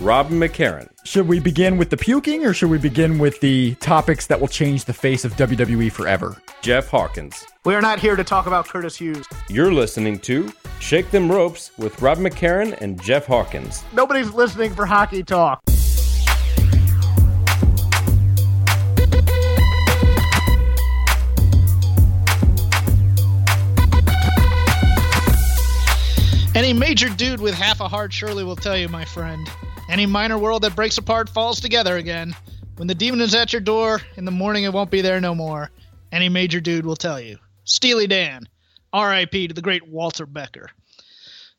Rob McCarran. Should we begin with the puking or should we begin with the topics that will change the face of WWE forever? Jeff Hawkins. We are not here to talk about Curtis Hughes. You're listening to Shake Them Ropes with Rob McCarran and Jeff Hawkins. Nobody's listening for hockey talk. Any major dude with half a heart surely will tell you, my friend. Any minor world that breaks apart falls together again. When the demon is at your door, in the morning it won't be there no more. Any major dude will tell you. Steely Dan. R.I.P. to the great Walter Becker.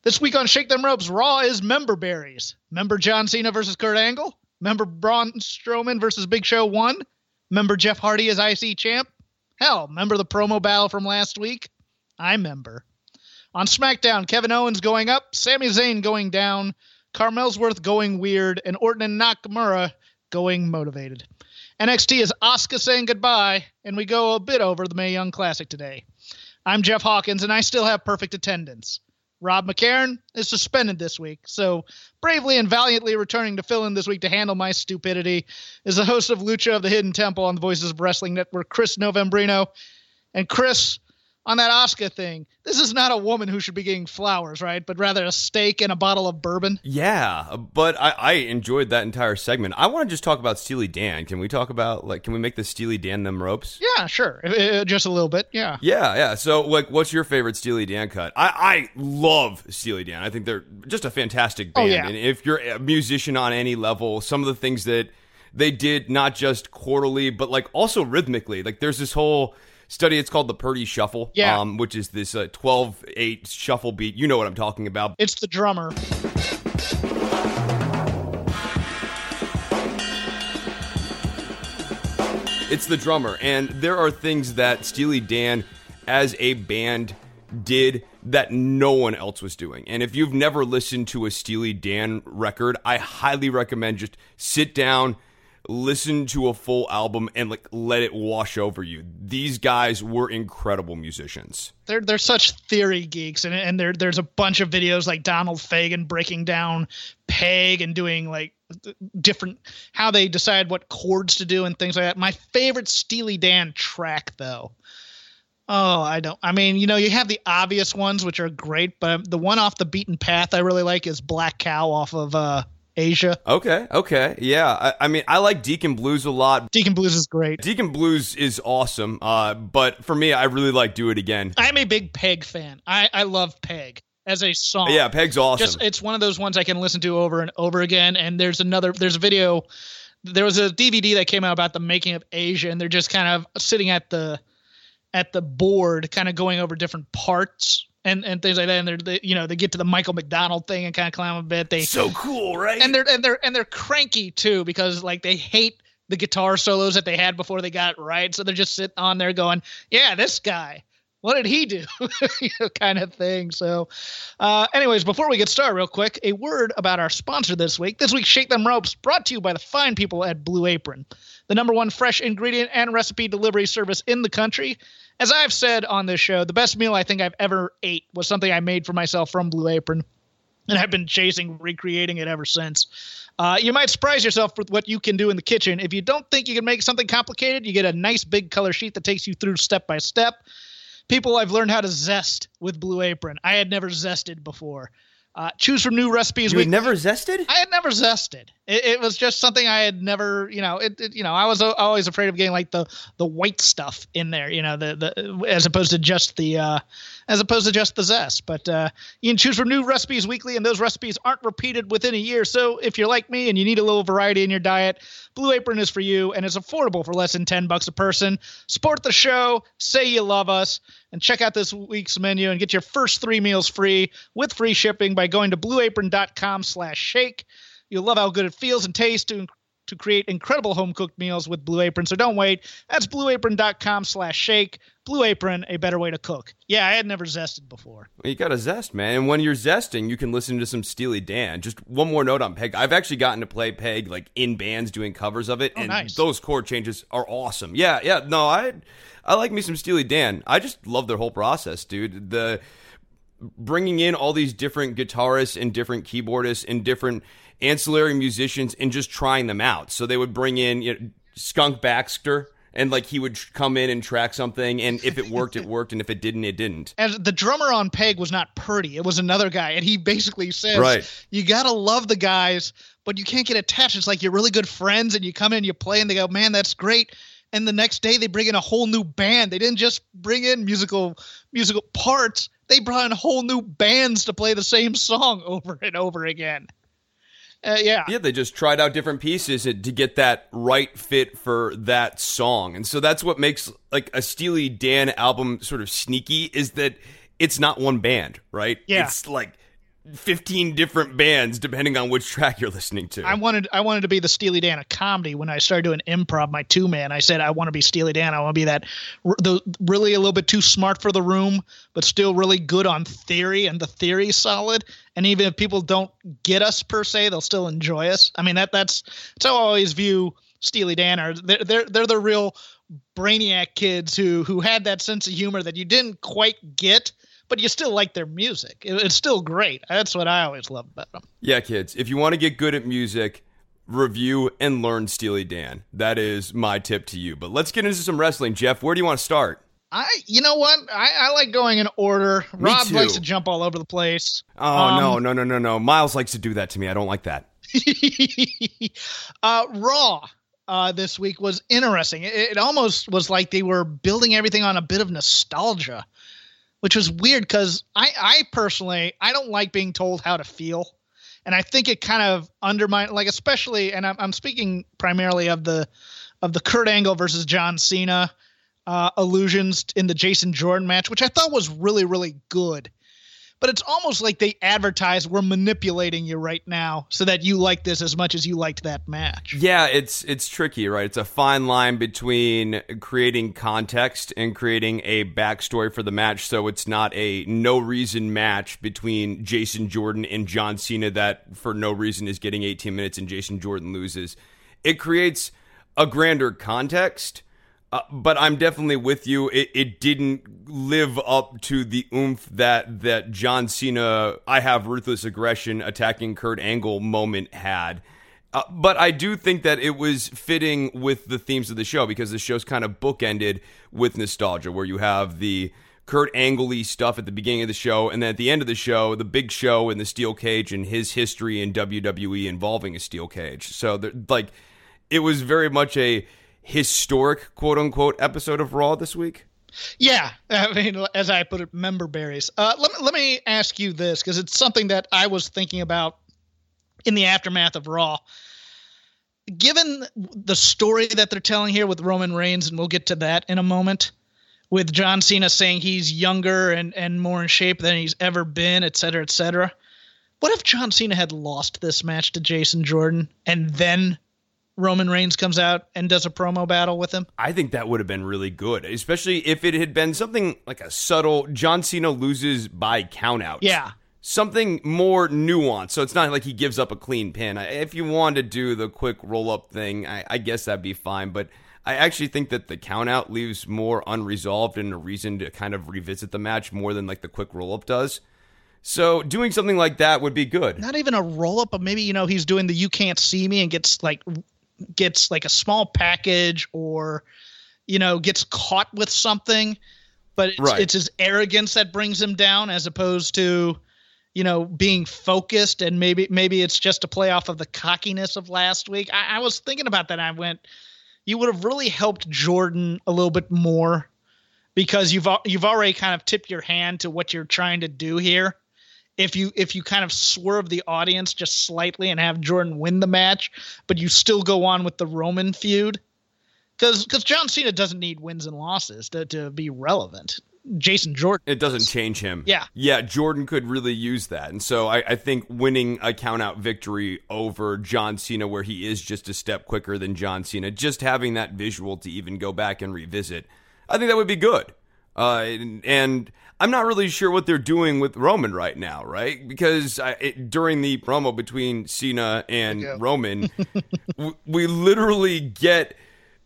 This week on Shake Them Ropes, Raw is member berries. Member John Cena versus Kurt Angle. Member Braun Strowman versus Big Show 1. Member Jeff Hardy as IC champ. Hell, remember the promo battle from last week? I member. On SmackDown, Kevin Owens going up, Sami Zayn going down, Carmelsworth going weird, and Orton and Nakamura going motivated. NXT is Asuka saying goodbye, and we go a bit over the Mae Young Classic today. I'm Jeff Hawkins, and I still have perfect attendance. Rob McCarran is suspended this week, so bravely and valiantly returning to fill in this week to handle my stupidity is the host of Lucha of the Hidden Temple on the Voices of Wrestling Network, Chris Novembrino. And Chris, on that Oscar thing, this is not a woman who should be getting flowers, right? But rather a steak and a bottle of bourbon. Yeah, but I, I enjoyed that entire segment. I want to just talk about Steely Dan. Can we talk about like can we make the Steely Dan them ropes? Yeah, sure, Uh, just a little bit. Yeah. Yeah, yeah. So, like, what's your favorite Steely Dan cut? I, I love Steely Dan. I think they're just a fantastic band. Oh, band. yeah. And if you're a musician on any level, some of the things that they did, not just chordally, but like also rhythmically, like there's this whole study. It's called the Purdie Shuffle, Yeah. um, which is this uh, 12-8 shuffle beat. You know what I'm talking about. It's the drummer. It's the drummer, and there are things that Steely Dan, as a band, did that no one else was doing. And if you've never listened to a Steely Dan record, I highly recommend just sit down, listen to a full album, and like let it wash over you. These guys were incredible musicians. they're they're such theory geeks and and there there's a bunch of videos like Donald Fagen breaking down Peg and doing like different how they decide what chords to do and things like that. My favorite Steely Dan track though. Oh, I don't. I mean, you know, you have the obvious ones which are great, but the one off the beaten path I really like is Black Cow off of uh Aja. Okay, okay, yeah. I, I mean, I like Deacon Blues a lot. Deacon Blues is great. Deacon Blues is awesome, uh, but for me, I really like Do It Again. I'm a big Peg fan. I I love Peg as a song. Yeah, Peg's awesome. just it's one of those ones I can listen to over and over again. And there's another there's a video there was a DVD that came out about the making of Aja, and they're just kind of sitting at the at the board, kind of going over different parts and and things like that. And they're they, you know they get to the Michael McDonald thing and kind of climb a bit. They so cool, right? and they're and they're and they're cranky too because like they hate the guitar solos that they had before they got right. So they're just sitting on there going, "Yeah, this guy." What did he do? you know, kind of thing. So, uh, anyways, before we get started, real quick, a word about our sponsor this week. This week, Shake Them Ropes brought to you by the fine people at Blue Apron, the number one fresh ingredient and recipe delivery service in the country. As I've said on this show, the best meal I think I've ever ate was something I made for myself from Blue Apron and I've been chasing recreating it ever since. Uh, you might surprise yourself with what you can do in the kitchen. If you don't think you can make something complicated, you get a nice big color sheet that takes you through step by step. People, I've learned how to zest with Blue Apron. I had never zested before. Uh, choose from new recipes. you had never zested? I had never zested. It, it was just something I had never, you know, it, it you know, I was always afraid of getting like the the white stuff in there, you know, the the as opposed to just the uh as opposed to just the zest. But uh you can choose from new recipes weekly and those recipes aren't repeated within a year. So if you're like me and you need a little variety in your diet, Blue Apron is for you and it's affordable for less than 10 bucks a person. Support the show, say you love us, and check out this week's menu and get your first 3 meals free with free shipping by going to blueapron.com/shake. You'll love how good it feels and tastes to to create incredible home cooked meals with Blue Apron. So don't wait. That's blueapron.com slash shake. Blue Apron, a better way to cook. Yeah, I had never zested before. Well, you got a zest, man. And when you're zesting, you can listen to some Steely Dan. Just one more note on Peg. I've actually gotten to play Peg like in bands doing covers of it, oh, and nice. those chord changes are awesome. Yeah, yeah. No, I I like me some Steely Dan. I just love their whole process, dude. The bringing in all these different guitarists and different keyboardists and different ancillary musicians and just trying them out. So they would bring in you know, Skunk Baxter and like he would come in and track something and if it worked it worked and if it didn't it didn't. And the drummer on peg was not Purdie it was another guy and he basically says right. you gotta love the guys but you can't get attached. It's like you're really good friends and you come in and you play and they go man that's great and the next day they bring in a whole new band. They didn't just bring in musical musical parts. They brought in whole new bands to play the same song over and over again uh, yeah. Yeah, they just tried out different pieces to get that right fit for that song. And so that's what makes like a Steely Dan album sort of sneaky is that it's not one band, right? Yeah. It's like 15 different bands depending on which track you're listening to. I wanted I wanted to be the Steely Dan of comedy when I started doing improv my two man. I said I want to be Steely Dan. I want to be that the really a little bit too smart for the room, but still really good on theory and the theory solid. And even if people don't get us per se, they'll still enjoy us. I mean that that's that's how I always view Steely Dan. Are they're they're, they're the real brainiac kids who who had that sense of humor that you didn't quite get but you still like their music. It's still great. That's what I always love about them. Yeah, kids, if you want to get good at music, review and learn Steely Dan. That is my tip to you. But let's get into some wrestling, Jeff. Where do you want to start? I, you know what? I, I like going in order. Me Rob too. likes to jump all over the place. Oh Um, no, no, no, no, no. Miles likes to do that to me. I don't like that. uh, Raw uh, this week was interesting. It, it almost was like they were building everything on a bit of nostalgia, which was weird because I, I personally I don't like being told how to feel, and I think it kind of undermined like especially, and I'm, I'm speaking primarily of the of the Kurt Angle versus John Cena uh, illusions in the Jason Jordan match, which I thought was really really good. But it's almost like they advertise we're manipulating you right now so that you like this as much as you liked that match. Yeah, it's it's tricky, right? It's a fine line between creating context and creating a backstory for the match, so it's not a no reason match between Jason Jordan and John Cena that for no reason is getting 18 minutes and Jason Jordan loses. It creates a grander context. Uh, but I'm definitely with you. It, it didn't live up to the oomph that that John Cena, I have ruthless aggression attacking Kurt Angle moment had. Uh, but I do think that it was fitting with the themes of the show because the show's kind of bookended with nostalgia, where you have the Kurt Angle stuff at the beginning of the show, and then at the end of the show, the big show in the steel cage and his history in WWE involving a steel cage. So, like, it was very much a historic quote unquote episode of Raw this week. Yeah, I mean, as I put it, member berries. Uh, let, me, let me ask you this because it's something that I was thinking about in the aftermath of Raw. Given the story that they're telling here with Roman Reigns, and we'll get to that in a moment, with John Cena saying he's younger and, and more in shape than he's ever been, et cetera, et cetera. What if John Cena had lost this match to Jason Jordan and then Roman Reigns comes out and does a promo battle with him? I think that would have been really good, especially if it had been something like a subtle John Cena loses by countout. Yeah. Something more nuanced. So it's not like he gives up a clean pin. If you wanted to do the quick roll up thing, I, I guess that'd be fine. But I actually think that the countout leaves more unresolved and a reason to kind of revisit the match more than like the quick roll up does. So doing something like that would be good. not even a roll up, but maybe you know he's doing the you can't see me and gets like gets like a small package or you know gets caught with something, but it's, Right. it's his arrogance that brings him down as opposed to you know being focused and maybe maybe it's just a play off of the cockiness of last week. I, I was thinking about that. And I went, you would have really helped Jordan a little bit more because you've you've already kind of tipped your hand to what you're trying to do here if you if you kind of swerve the audience just slightly and have Jordan win the match, but you still go on with the Roman feud, because because John Cena doesn't need wins and losses to to be relevant. Jason Jordan. It doesn't change him. Yeah. Yeah, Jordan could really use that. And so I, I think winning a count out victory over John Cena, where he is just a step quicker than John Cena, just having that visual to even go back and revisit, I think that would be good. Uh, and, and I'm not really sure what they're doing with Roman right now, right? Because I, it, during the promo between Cena and Roman, w- we literally get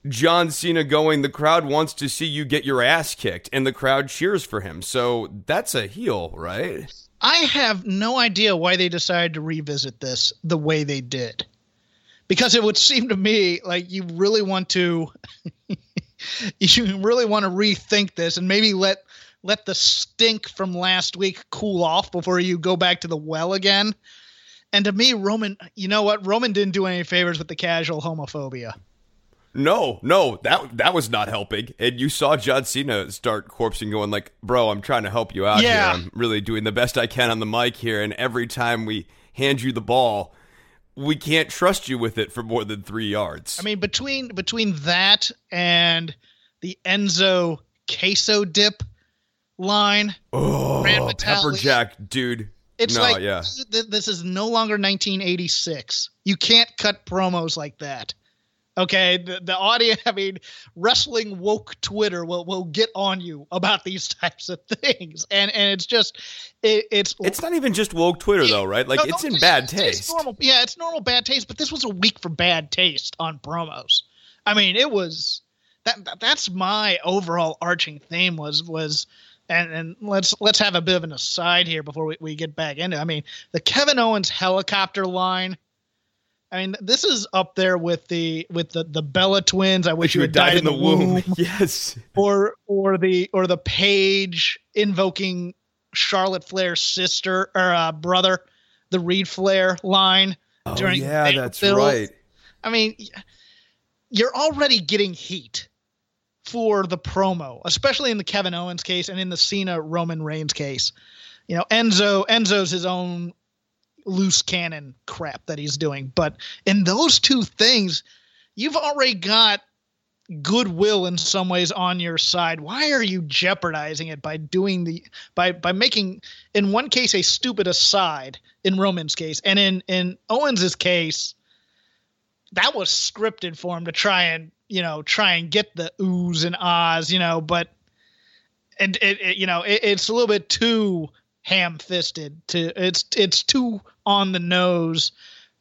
John Cena going, the crowd wants to see you get your ass kicked, and the crowd cheers for him. So that's a heel, right? I have no idea why they decided to revisit this the way they did. Because it would seem to me like you really want to you really want to rethink this and maybe let let the stink from last week cool off before you go back to the well again. And to me, Roman, you know what? Roman didn't do any favors with the casual homophobia. No, no, that that was not helping. And you saw John Cena start corpsing, going like, "Bro, I'm trying to help you out Yeah. here. I'm really doing the best I can on the mic here. And every time we hand you the ball, we can't trust you with it for more than three yards." I mean, between between that and the Enzo queso dip line, oh, Rand pepper jack, dude. It's no, like yeah. th- this is no longer 1986. You can't cut promos like that. Okay, the, the audience. I mean, wrestling woke Twitter will will get on you about these types of things, and and it's just it, it's It's not even just woke Twitter though, right? Like No, it's no, in bad it's taste. normal, yeah, it's normal bad taste, but this was a week for bad taste on promos. I mean, it was that, that that's my overall arching theme was was and and let's let's have a bit of an aside here before we, we get back into. it. I mean, the Kevin Owens helicopter line. I mean, this is up there with the with the the Bella twins. I wish you had died in the womb. yes. or or the or the Paige invoking Charlotte Flair's sister or uh, brother, the Reid Flair line Oh, during yeah, that's right. I mean, you're already getting heat for the promo, especially in the Kevin Owens case and in the Cena Roman Reigns case. You know, Enzo Enzo's his own loose cannon crap that he's doing, but in those two things, you've already got goodwill in some ways on your side. Why are you jeopardizing it by doing the by by making in one case a stupid aside in Roman's case and in in Owens's case that was scripted for him to try and you know try and get the oohs and ahs you know but and it, it you know it, it's a little bit too ham-fisted to it's it's too on the nose.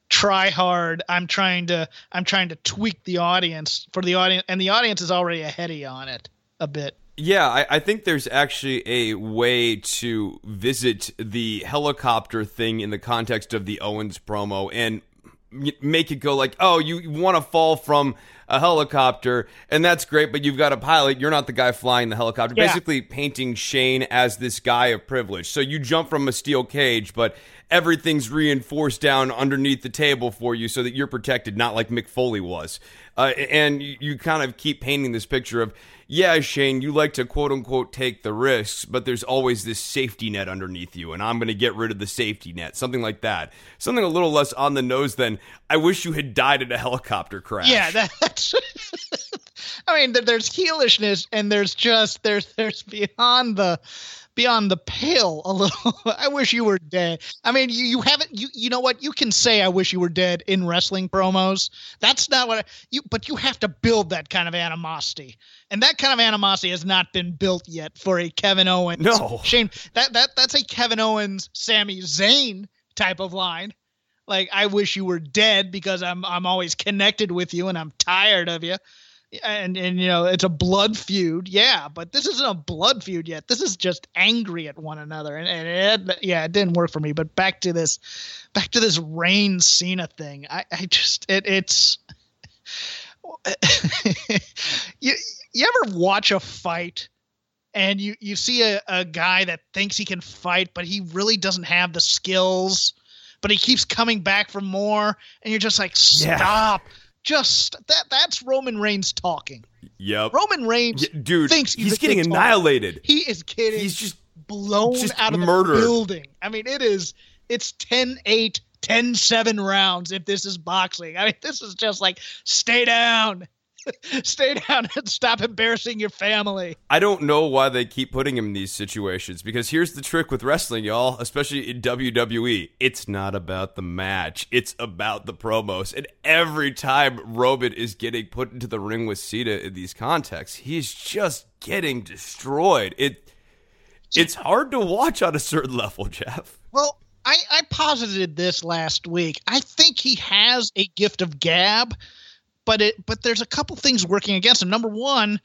Try hard. I'm trying to i'm trying to tweak the audience for the audience and the audience is already ahead of you on it a bit. Yeah, I, I think there's actually a way to visit the helicopter thing in the context of the Owens promo and make it go like, oh, you want to fall from a helicopter, and that's great, but you've got a pilot. You're not the guy flying the helicopter. Yeah. Basically, painting Shane as this guy of privilege. So you jump from a steel cage, but everything's reinforced down underneath the table for you so that you're protected, not like Mick Foley was. Uh, and you, you kind of keep painting this picture of, yeah, Shane, you like to quote unquote take the risks, but there's always this safety net underneath you, and I'm going to get rid of the safety net. Something like that. Something a little less on the nose than, I wish you had died in a helicopter crash. Yeah, that's. I mean, there's heelishness, and there's just there's there's beyond the beyond the pale a little. I wish you were dead. I mean, you, you haven't you you know what you can say. I wish you were dead in wrestling promos. That's not what I, you. But you have to build that kind of animosity, and that kind of animosity has not been built yet for a Kevin Owens. No. Shane. That that that's a Kevin Owens, Sami Zayn type of line like I wish you were dead because I'm I'm always connected with you and I'm tired of you. And and you know, it's a blood feud. Yeah, but this isn't a blood feud yet. This is just angry at one another. And and it, yeah, it didn't work for me. But back to this back to this Rain Cena thing. I I just it it's you you ever watch a fight and you you see a, a guy that thinks he can fight but he really doesn't have the skills but he keeps coming back for more and you're just like Yeah. Just that that's roman reigns talking Yep. roman reigns Yeah, dude, thinks he's, a getting annihilated. he is kidding He's just blown just out of murdered. the building i mean it is it's 10-8 10-7 rounds if this is boxing i mean this is just like stay down Stay down and stop embarrassing your family. I don't know why they keep putting him in these situations because here's the trick with wrestling, y'all, especially in WWE. It's not about the match, it's about the promos. And every time Roman is getting put into the ring with Cena in these contexts, he's just getting destroyed. It it's hard to watch on a certain level, Jeff. Well, I, I posited this last week. I think he has a gift of gab, but it but there's a couple things working against him. Number one,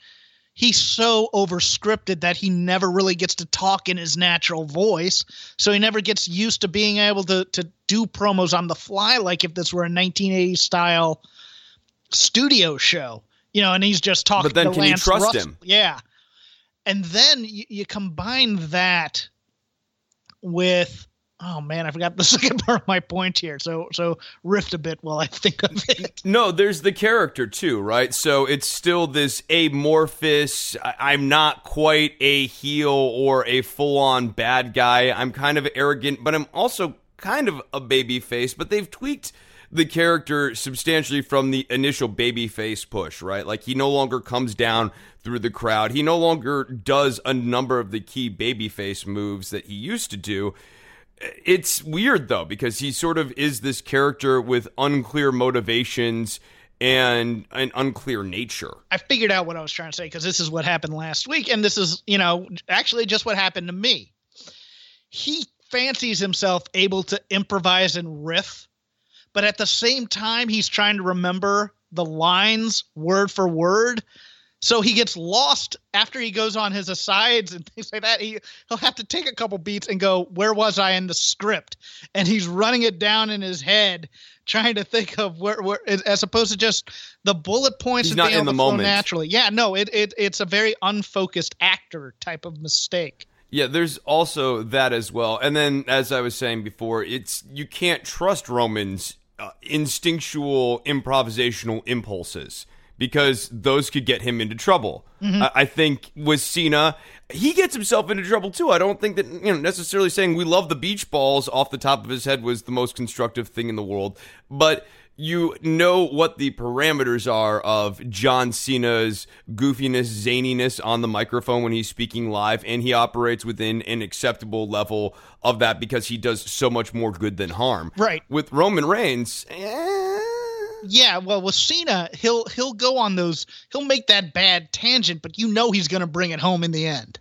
he's so overscripted that he never really gets to talk in his natural voice. So he never gets used to being able to to do promos on the fly like if this were a 1980s style studio show. You know, and he's just talking But then can Lance you trust Russell. him? Yeah. And then you, you combine that with oh man, I forgot the second part of my point here. So so rift a bit while I think of it. No, there's the character too, right? So it's still this amorphous. I'm not quite a heel or a full on bad guy. I'm kind of arrogant, but I'm also kind of a baby face. But they've tweaked the character substantially from the initial baby face push, right? Like he no longer comes down through the crowd. He no longer does a number of the key babyface moves that he used to do. It's weird though because he sort of is this character with unclear motivations and an unclear nature. I figured out what I was trying to say because this is what happened last week, and this is you know actually just what happened to me. He fancies himself able to improvise and riff, but at the same time he's trying to remember the lines word for word. So he gets lost after he goes on his asides and things like that. He he'll have to take a couple beats and go, "Where was I in the script?" And he's running it down in his head, trying to think of where, where as opposed to just the bullet points. He's not in the moment. naturally. Yeah, no, it, it it's a very unfocused actor type of mistake. Yeah, there's also that as well. And then, as I was saying before, it's you can't trust Roman's uh, instinctual improvisational impulses because those could get him into trouble. I, I think with Cena, he gets himself into trouble too. I don't think that you know necessarily saying we love the beach balls off the top of his head was the most constructive thing in the world, but you know what the parameters are of John Cena's goofiness, zaniness on the microphone when he's speaking live, and he operates within an acceptable level of that because he does so much more good than harm. Right. With Roman Reigns, eh, Yeah, well, with Cena, he'll he'll go on those. He'll make that bad tangent, but you know he's going to bring it home in the end.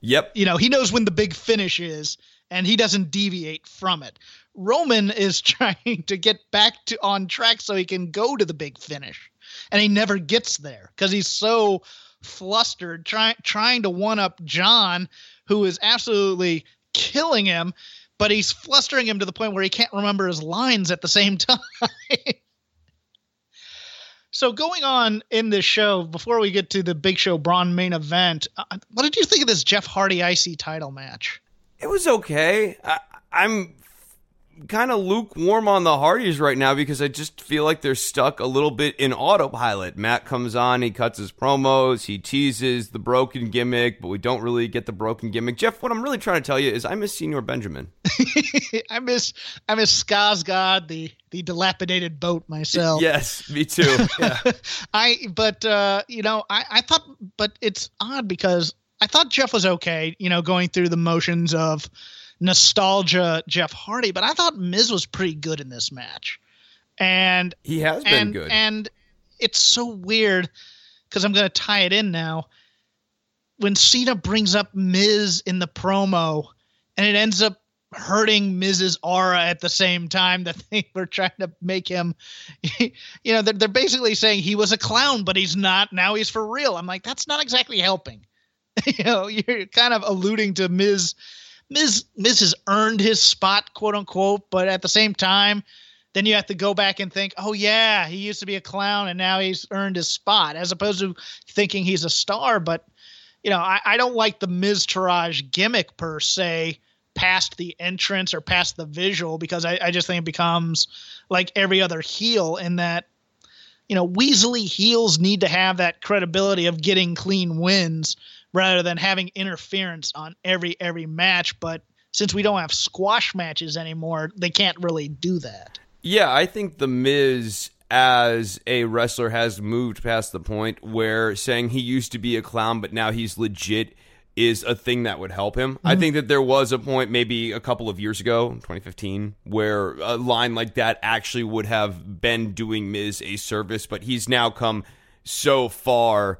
yep. You know, he knows when the big finish is, and he doesn't deviate from it. Roman is trying to get back to on track so he can go to the big finish, and he never gets there because he's so flustered trying trying to one up John, who is absolutely killing him, but he's flustering him to the point where he can't remember his lines at the same time. So going on in this show, before we get to the Big Show Braun main event, uh, what did you think of this Jeff Hardy IC title match? It was okay. I, I'm kind of lukewarm on the Hardys right now because I just feel like they're stuck a little bit in autopilot. Matt comes on, he cuts his promos, he teases the broken gimmick, but we don't really get the broken gimmick. Jeff, what I'm really trying to tell you is I miss Señor Benjamin. I miss I miss Skarsgård, the the dilapidated boat myself. Yes, me too. Yeah. I but uh, you know I I thought but it's odd because I thought Jeff was okay, you know, going through the motions of nostalgia Jeff Hardy, but I thought Miz was pretty good in this match. And He has been and, good. And it's so weird because I'm going to tie it in now. When Cena brings up Miz in the promo, and it ends up hurting Miz's aura at the same time that they were trying to make him, you know, they're, they're basically saying he was a clown, but he's not. Now he's for real. I'm like, that's not exactly helping. you know, you're kind of alluding to Miz. Miz Miz has earned his spot, quote unquote, but at the same time, then you have to go back and think, oh yeah, he used to be a clown and now he's earned his spot, as opposed to thinking he's a star. But you know, I, I don't like the Miztourage gimmick per se, past the entrance or past the visual, because I, I just think it becomes like every other heel in that. You know, Weasley heels need to have that credibility of getting clean wins rather than having interference on every every match. But since we don't have squash matches anymore, they can't really do that. Yeah, I think the Miz as a wrestler has moved past the point where saying he used to be a clown, but now he's legit is a thing that would help him. Mm-hmm. I think that there was a point maybe a couple of years ago, 2015, where a line like that actually would have been doing Miz a service, but he's now come so far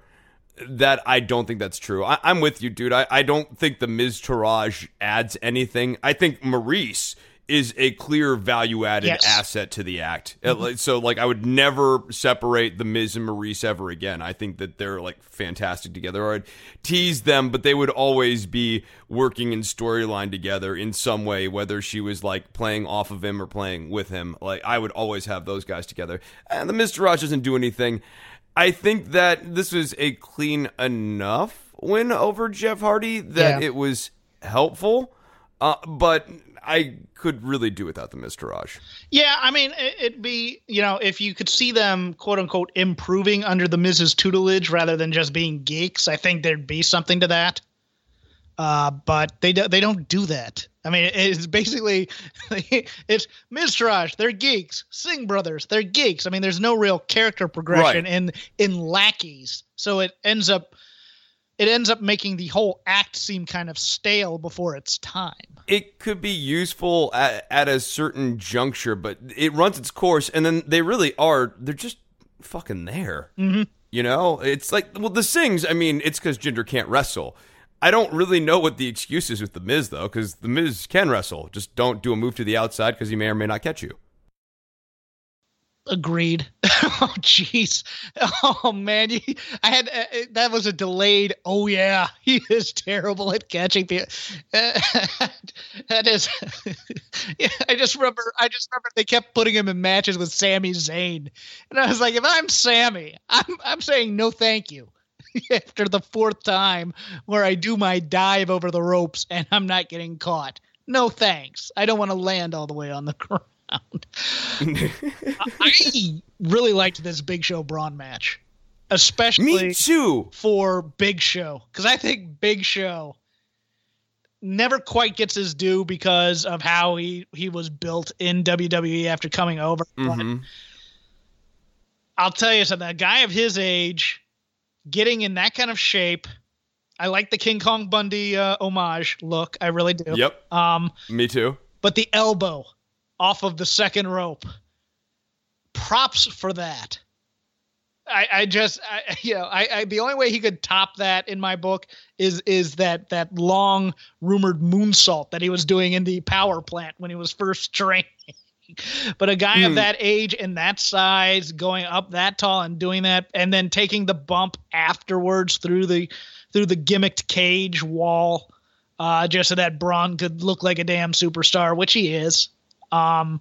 that I don't think that's true. I, am with you, dude. I, I don't think the Miztourage adds anything. I think Maurice is a clear value added yes. asset to the act. Mm-hmm. So like I would never separate the Miz and Maurice ever again. I think that they're like fantastic together. Or I'd tease them, but they would always be working in storyline together in some way, whether she was like playing off of him or playing with him. Like I would always have those guys together. And the Miztourage doesn't do anything. I think that this was a clean enough win over Jeff Hardy that yeah. it was helpful. Uh, but I could really do without the Miztourage. Yeah, I mean, it'd be you know if you could see them quote unquote improving under the Miz's tutelage rather than just being geeks, I think there'd be something to that. Uh, but they do, they don't do that. I mean, it's basically it's Miztourage. They're geeks. Singh brothers. They're geeks. I mean, there's no real character progression right. in in lackeys, so it ends up it ends up making the whole act seem kind of stale before its time. It could be useful at, at a certain juncture, but it runs its course, and then they really are. They're just fucking there. Mm-hmm. You know, it's like well, the Singhs. I mean, it's because Jinder can't wrestle. I don't really know what the excuse is with the Miz though, because the Miz can wrestle. Just don't do a move to the outside because he may or may not catch you. Agreed. oh, jeez. Oh man, I had uh, that was a delayed. Oh yeah, he is terrible at catching people. Uh, that is. yeah, I just remember. I just remember they kept putting him in matches with Sami Zayn, and I was like, if I'm Sami, I'm I'm saying no, thank you. After the fourth time where I do my dive over the ropes and I'm not getting caught. No thanks. I don't want to land all the way on the ground. I really liked this Big Show Braun match, especially Me too. for Big Show because I think Big Show never quite gets his due because of how he he was built in WWE after coming over. Mm-hmm. I'll tell you something: a guy of his age, getting in that kind of shape. I like the King Kong Bundy uh, homage look. I really do. Yep. Um, me too. But the elbow off of the second rope. Props for that. I, I just, I, you know, I, I, the only way he could top that in my book is is that that long rumored moonsault that he was doing in the power plant when he was first training. but a guy mm. of hmm. that age and that size, going up that tall and doing that, and then taking the bump afterwards through the through the gimmicked cage wall, uh, just so that Braun could look like a damn superstar, which he is. Um,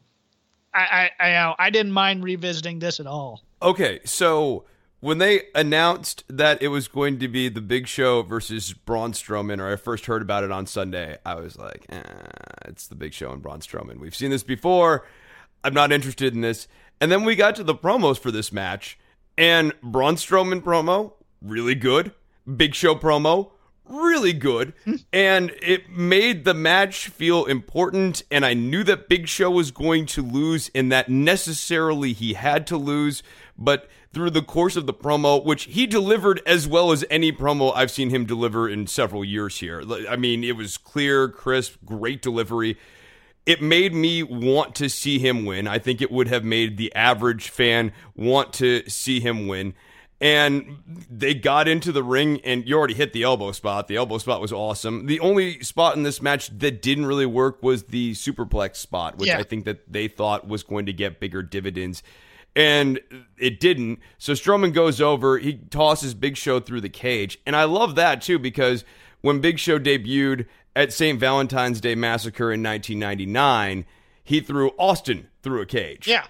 I, I, I, I didn't mind revisiting this at all. Okay, so when they announced that it was going to be the Big Show versus Braun Strowman, or I first heard about it on Sunday, I was like, eh, it's the Big Show and Braun Strowman. We've seen this before. I'm not interested in this. And then we got to the promos for this match, and Braun Strowman promo, really good. Big Show promo, really good and it made the match feel important and I knew that Big Show was going to lose and that necessarily he had to lose but through the course of the promo which he delivered as well as any promo I've seen him deliver in several years here. I mean it was clear crisp great delivery. It made me want to see him win. I think it would have made the average fan want to see him win. And they got into the ring and you already hit the elbow spot. The elbow spot was awesome. The only spot in this match that didn't really work was the superplex spot which yeah. i think that they thought was going to get bigger dividends and it didn't so strowman goes over he tosses big show through the cage and i love that too because when big show debuted at st valentine's day massacre in 1999 he threw austin through a cage yeah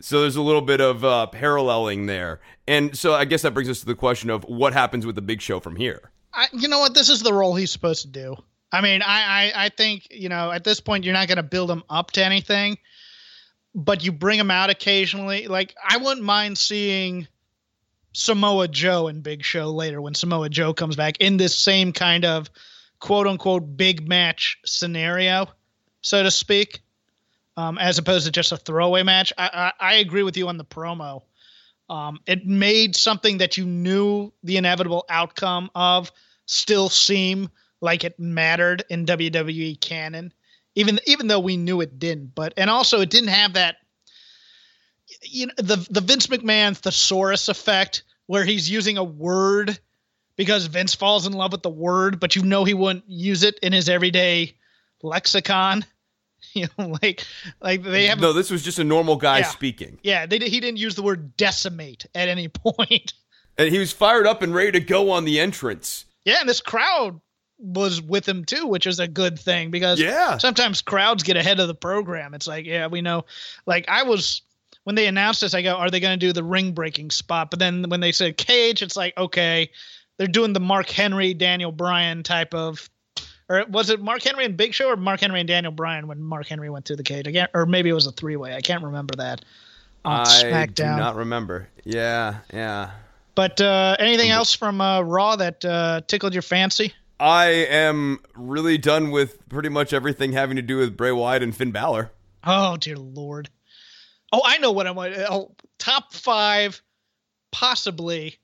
so there's a little bit of uh, paralleling there. And so I guess that brings us to the question of what happens with the big show from here. I, you know what? This is the role he's supposed to do. I mean, I, I, I think, you know, at this point, you're not going to build him up to anything, but you bring him out occasionally. Like, I wouldn't mind seeing Samoa Joe and Big Show later when Samoa Joe comes back in this same kind of quote unquote big match scenario, so to speak. um, as opposed to just a throwaway match. I, I, I agree with you on the promo. Um, it made something that you knew the inevitable outcome of still seem like it mattered in WWE canon, even even though we knew it didn't. But and also it didn't have that you know the the Vince McMahon thesaurus effect where he's using a word because Vince falls in love with the word, but you know he wouldn't use it in his everyday lexicon. You know, like like they have no. This was just a normal guy Yeah. speaking, yeah. They he didn't use the word decimate at any point. and he was fired up and ready to go on the entrance. Yeah, and this crowd was with him too, which is a good thing because Yeah. sometimes crowds get ahead of the program. It's like, yeah, we know. Like I was when they announced this, I go, are they going to do the ring breaking spot? But then when they said cage, it's like, okay, they're doing the Mark Henry, Daniel Bryan type of. Or was it Mark Henry and Big Show or Mark Henry and Daniel Bryan when Mark Henry went through the cage? again, or maybe it was a three way. I can't remember that on I SmackDown. do not remember. Yeah, yeah. But uh, anything else from uh, Raw that uh, tickled your fancy? I am really done with pretty much everything having to do with Bray Wyatt and Finn Balor. Oh dear lord. Oh, I know what I'm. Uh, oh, top five, possibly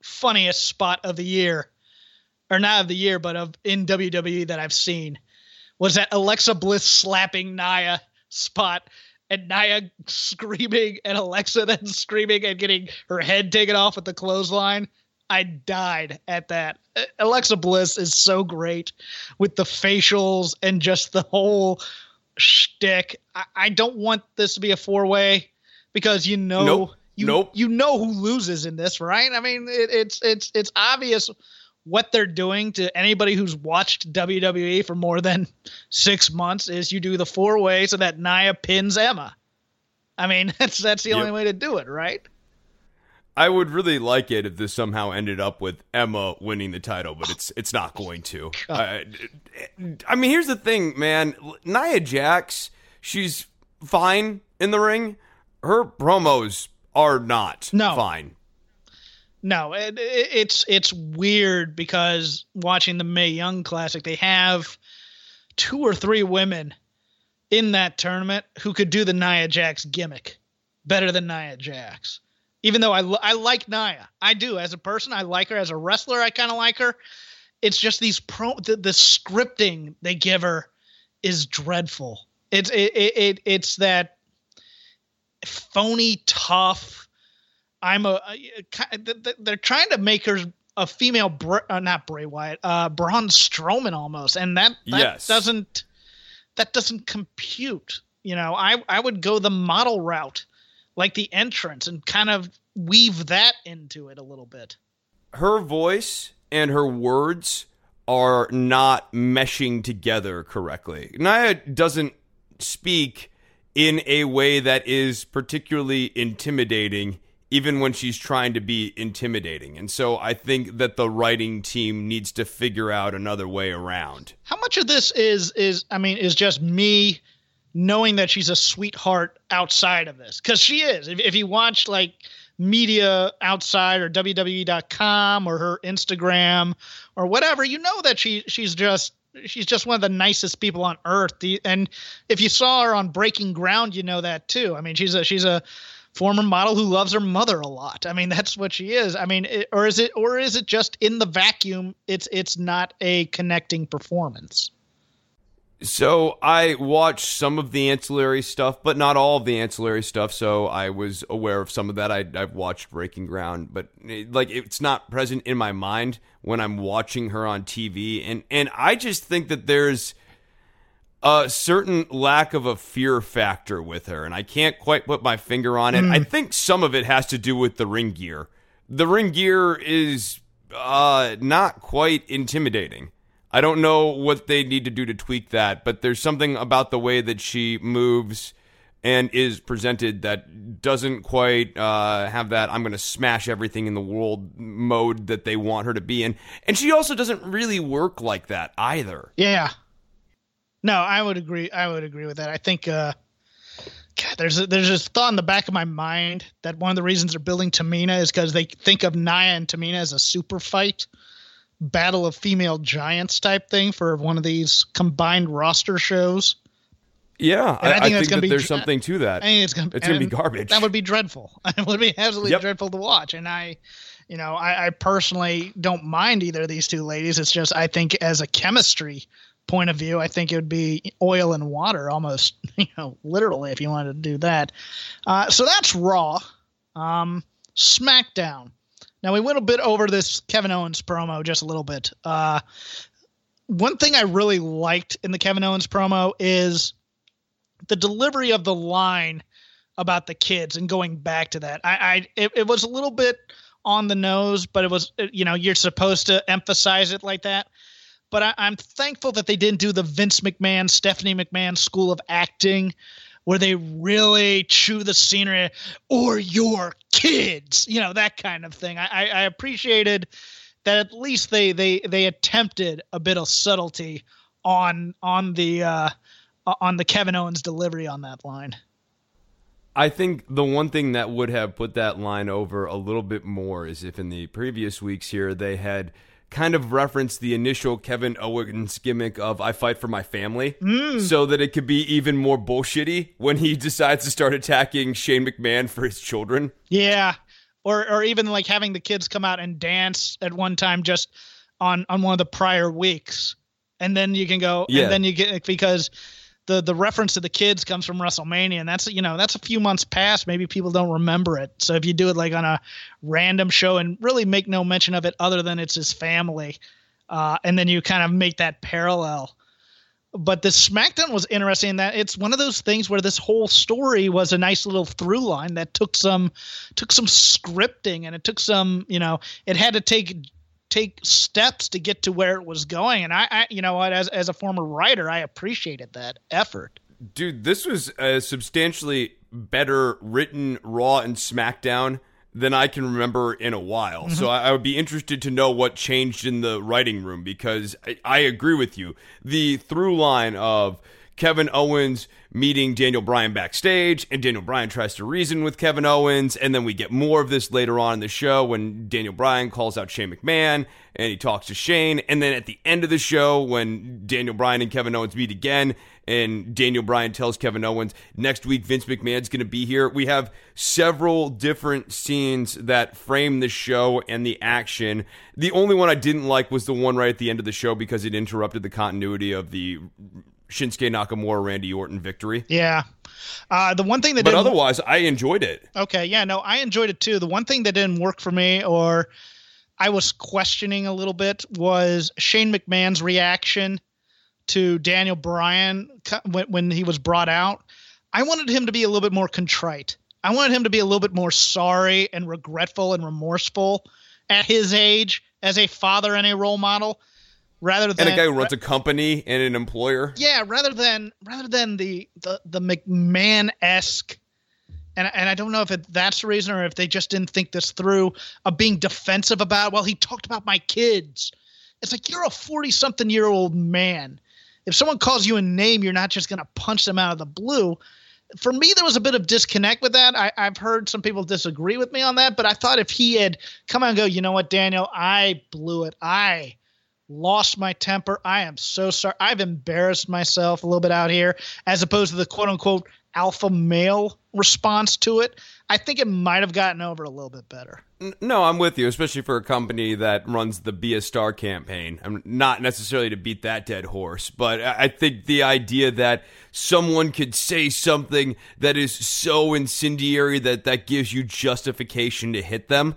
funniest spot of the year, or not of the year, but of in WWE that I've seen was that Alexa Bliss slapping Nia spot. And Nia screaming, and Alexa then screaming and getting her head taken off with the clothesline. I died at that. Alexa Bliss is so great with the facials and just the whole shtick. I, I don't want this to be a four way because you know Nope. you Nope. you know who loses in this, right? I mean, it, it's it's it's obvious what they're doing to anybody who's watched WWE for more than six months is you do the four way so that Nia pins Emma. I mean, that's that's the Yep. only way to do it, right? I would really like it if this somehow ended up with Emma winning the title, but it's it's not going to. I, uh, I mean, here's the thing, man. Nia Jax, she's fine in the ring. Her promos are not No. fine. No, it, it, it's it's weird because watching the Mae Young Classic, they have two or three women in that tournament who could do the Nia Jax gimmick better than Nia Jax. Even though I, I like Nia, I do as a person. I like her as a wrestler. I kind of like her. It's just these pro the, the scripting they give her is dreadful. It's it, it, it it's that phony tough. I'm a, a- th- they're trying to make her a female, Br- uh, not Bray Wyatt, uh, Braun Strowman almost, and that that Yes. doesn't that doesn't compute. You know, I I would go the model route, like the entrance, and kind of weave that into it a little bit. her voice and her words are not meshing together correctly. Nia doesn't speak in a way that is particularly intimidating, even when she's trying to be intimidating. And so I think that the writing team needs to figure out another way around. How much of this is is I mean is just me knowing that she's a sweetheart outside of this because she is. If, if you watch like media outside or WWE.com or her Instagram or whatever, you know that she she's just she's just one of the nicest people on earth. And if you saw her on Breaking Ground, you know that too. I mean, she's a she's a former model who loves her mother a lot. I mean, that's what she is. I mean, it, or is it or is it just in the vacuum? It's it's not a connecting performance. So I watched some of the ancillary stuff, but not all of the ancillary stuff. So I was aware of some of that. I, I've watched Breaking Ground, but eh, like it's not present in my mind when I'm watching her on TV, and and I just think that there's a certain lack of a fear factor with her, and I can't quite put my finger on it. I think some of it has to do with the ring gear. The ring gear is uh, not quite intimidating. I don't know what they need to do to tweak that, but there's something about the way that she moves and is presented that doesn't quite uh, have that I'm going to smash everything in the world mode that they want her to be in. And she also doesn't really work like that either. Yeah. No, I would agree. I would agree with that. I think uh God, there's a, there's this thought in the back of my mind that one of the reasons they're building Tamina is because they think of Nia and Tamina as a super fight, battle of female giants type thing for one of these combined roster shows. Yeah, I, I think, that's gonna that be there's something to that. I think it's gonna It's gonna be garbage. That would be dreadful. it would be absolutely Yep. dreadful to watch. And I, you know, I, I personally don't mind either of these two ladies. It's just I think as a chemistry point of view, I think it would be oil and water almost, you know, literally if you wanted to do that. Uh, so that's Raw. Um, SmackDown. Now we went a bit over this Kevin Owens promo just a little bit. Uh, one thing I really liked in the Kevin Owens promo is the delivery of the line about the kids and going back to that. I, I it, it was a little bit on the nose, but it was you know you're supposed to emphasize it like that. But I, I'm thankful that they didn't do the Vince McMahon, Stephanie McMahon school of acting, where they really chew the scenery or your kids, you know that kind of thing. I, I, appreciated that at least they they they attempted a bit of subtlety on on the uh, on the Kevin Owens delivery on that line. I think the one thing that would have put that line over a little bit more is if in the previous weeks here they had kind of referenced the initial Kevin Owens gimmick of I fight for my family mm. so that it could be even more bullshitty when he decides to start attacking Shane McMahon for his children. Yeah, or or even like having the kids come out and dance at one time just on on one of the prior weeks, and then you can go Yeah. and then you get because the the reference to the kids comes from WrestleMania, and that's you know that's a few months past. Maybe people don't remember it. So if you do it like on a random show and really make no mention of it other than it's his family, uh, and then you kind of make that parallel. But the SmackDown was interesting in that it's one of those things where this whole story was a nice little through line that took some took some scripting and it took some you know it had to take take steps to get to where it was going and I, I you know what as as a former writer I appreciated that effort. Dude, this was a substantially better written Raw and SmackDown than I can remember in a while. So mm-hmm. I, I would be interested to know what changed in the writing room because I, I agree with you. The through line of Kevin Owens meeting Daniel Bryan backstage, and Daniel Bryan tries to reason with Kevin Owens, and then we get more of this later on in the show when Daniel Bryan calls out Shane McMahon and he talks to Shane, and then at the end of the show when Daniel Bryan and Kevin Owens meet again, and Daniel Bryan tells Kevin Owens next week Vince McMahon's going to be here. We have several different scenes that frame the show and the action. The only one I didn't like was the one right at the end of the show because it interrupted the continuity of the Shinsuke Nakamura Randy Orton victory. Yeah. Uh, the one thing that But didn't, otherwise, I enjoyed it. Okay, yeah, no, I enjoyed it too. The one thing that didn't work for me, or I was questioning a little bit, was Shane McMahon's reaction to Daniel Bryan when, when he was brought out. I wanted him to be a little bit more contrite. I wanted him to be a little bit more sorry and regretful and remorseful at his age as a father and a role model, rather than And a guy who runs a company and an employer. yeah, rather than rather than the the, the McMahon esque, and and I don't know if it, that's the reason or if they just didn't think this through of being defensive about. Well, he talked about my kids. It's like you're a forty something year old man. If someone calls you a name, you're not just gonna punch them out of the blue. For me, there was a bit of disconnect with that. I, I've heard some people disagree with me on that, but I thought if he had come out and go, you know what, Daniel, I blew it. I lost my temper. I am so sorry. I've embarrassed myself a little bit out here, as opposed to the quote unquote alpha male response to it. I think it might have gotten over a little bit better. No, I'm with you, especially for a company that runs the Be a Star campaign. I'm not necessarily to beat that dead horse, but I think the idea that someone could say something that is so incendiary that that gives you justification to hit them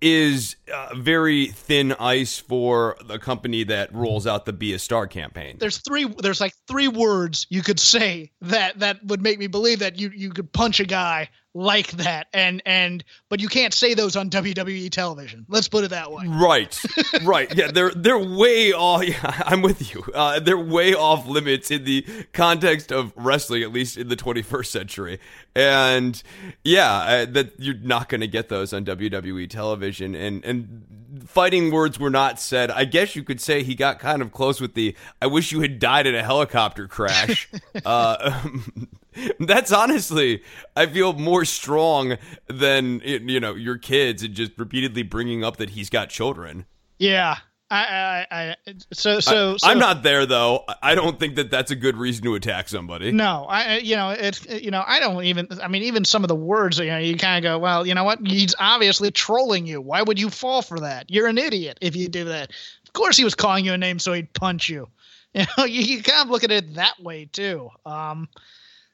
is uh, very thin ice for the company that rolls out the Be a Star campaign. There's three. There's like three words you could say that that would make me believe that you you could punch a guy like that, and and but you can't say those on WWE television. Let's put it that way. Right, right. Yeah, they're they're way off. Yeah, I'm with you. Uh, they're way off limits in the context of wrestling, at least in the 21st century. And yeah, uh, that you're not going to get those on WWE television. And and fighting words were not said. I guess you could say he got kind of close with the "I wish you had died in a helicopter crash." uh, that's honestly, I feel more strong than you know your kids and just repeatedly bringing up that he's got children. Yeah, I, I, I so so, I, so I'm not there though. I don't think that that's a good reason to attack somebody. No, I you know it's you know I don't even I mean even some of the words you know you kind of go well you know what he's obviously trolling you. Why would you fall for that? You're an idiot if you do that. Of course he was calling you a name so he'd punch you. You know you, you kind of look at it that way too. Um,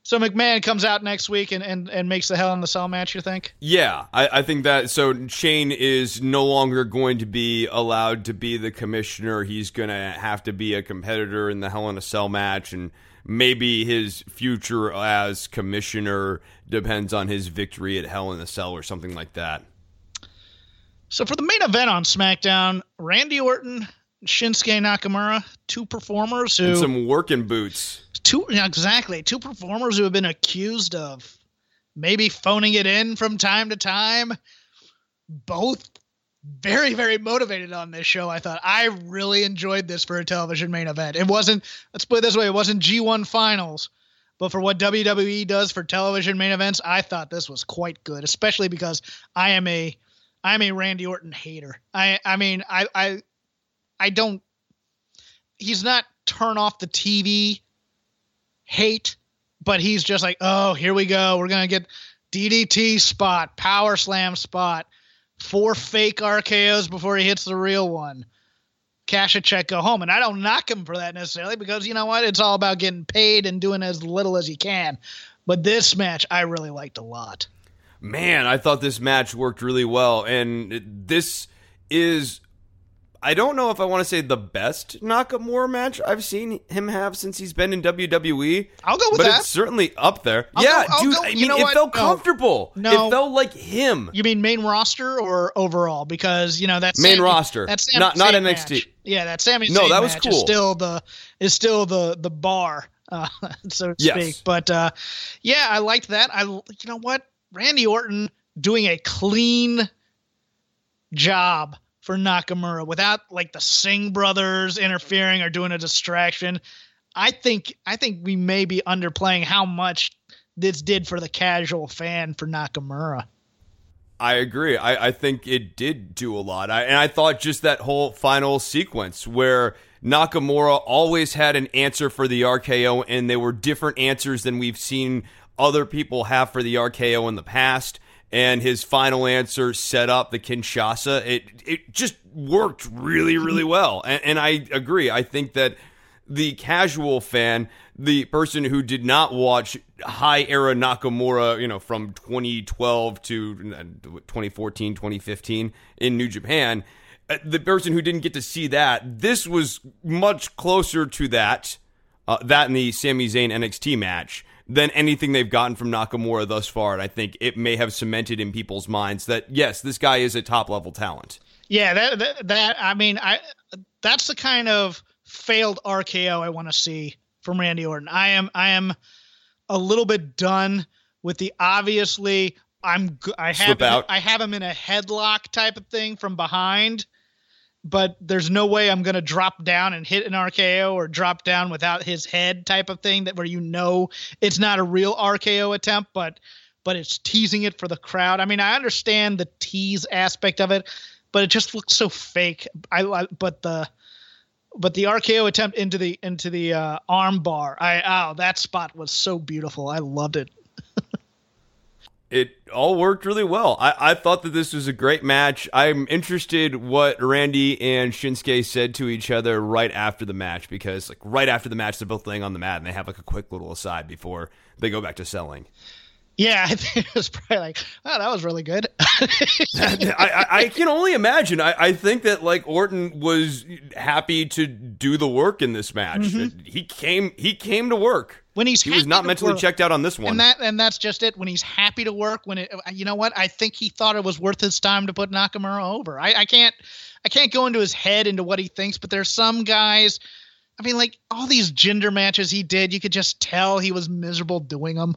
so McMahon comes out next week and, and, and makes the Hell in the Cell match. You think? Yeah, I, I think that so Shane is no longer going to be allowed to be the commissioner. He's going to have to be a competitor in the Hell in a Cell match, and maybe his future as commissioner depends on his victory at Hell in a Cell or something like that. So for the main event on SmackDown, Randy Orton, Shinsuke Nakamura, two performers who And some working boots. Two exactly. Two performers who have been accused of maybe phoning it in from time to time. Both very very motivated on this show i thought. I really enjoyed this for a television main event. It wasn't let's put it this way it wasn't g1 finals but for what wwe does for television main events i thought this was quite good especially because i am a i'm a randy orton hater. I i mean i i i don't he's not turn off the tv hate, but he's just like, oh, here we go. We're gonna get DDT spot, power slam spot, four fake RKO's before he hits the real one. Cash a check, go home. And I don't knock him for that necessarily because you know what? It's all about getting paid and doing as little as you can. But this match I really liked a lot. Man, I thought this match worked really well, and this is. I don't know if I want to say the best Nakamura match I've seen him have since he's been in WWE. I'll go with that. but that. it's certainly up there. I'll yeah, go- dude. go- I you mean, know it what? felt No. comfortable. No. it felt like him. You mean main roster or overall? Because you know that's Main roster. That's Not- not NXT. Yeah, that Sami No, Zayn that was match is cool. still the is still the the bar, uh, so to Yes. speak. But uh, yeah, I liked that. I you know what Randy Orton doing a clean job for Nakamura without like the Singh brothers interfering or doing a distraction. I think I think we may be underplaying how much this did for the casual fan for Nakamura. I agree. I, I think it did do a lot. I, and I thought just that whole final sequence where Nakamura always had an answer for the RKO, and they were different answers than we've seen other people have for the RKO in the past. And his final answer set up the Kinshasa. It it just worked really, really well. And, and I agree. I think that the casual fan, the person who did not watch high era Nakamura, you know, from 2012 to uh, 2014, 2015 in New Japan, uh, the person who didn't get to see that, this was much closer to that, uh, that in the Sami Zayn NXT match than anything they've gotten from Nakamura thus far. And I think it may have cemented in people's minds that, yes, this guy is a top level talent. Yeah, that, that that I mean, I that's the kind of failed RKO I want to see from Randy Orton. I am I am a little bit done with the obviously I'm I have. I have him in a headlock type of thing from behind, but there's no way I'm going to drop down and hit an RKO or drop down without his head type of thing that where you know it's not a real RKO attempt, but but it's teasing it for the crowd. I mean, I understand the tease aspect of it, but it just looks so fake. I, I but the but the RKO attempt into the into the uh, arm bar, I oh that spot was so beautiful. I loved it. It all worked really well. I, I thought that this was a great match. I'm interested what Randy and Shinsuke said to each other right after the match because like right after the match they're both laying on the mat and they have like a quick little aside before they go back to selling. Yeah, I think it was probably like, oh, that was really good. I, I, I can only imagine. I, I think that like Orton was happy to do the work in this match. Mm-hmm. He came he came to work. When he's He was not mentally work. checked out on this one. and that and that's just it. When he's happy to work, when it, uh, you know what, I think he thought it was worth his time to put Nakamura over. I, I can't, I can't go into his head into what he thinks, but there's some guys. I mean, like all these gender matches he did, you could just tell he was miserable doing them.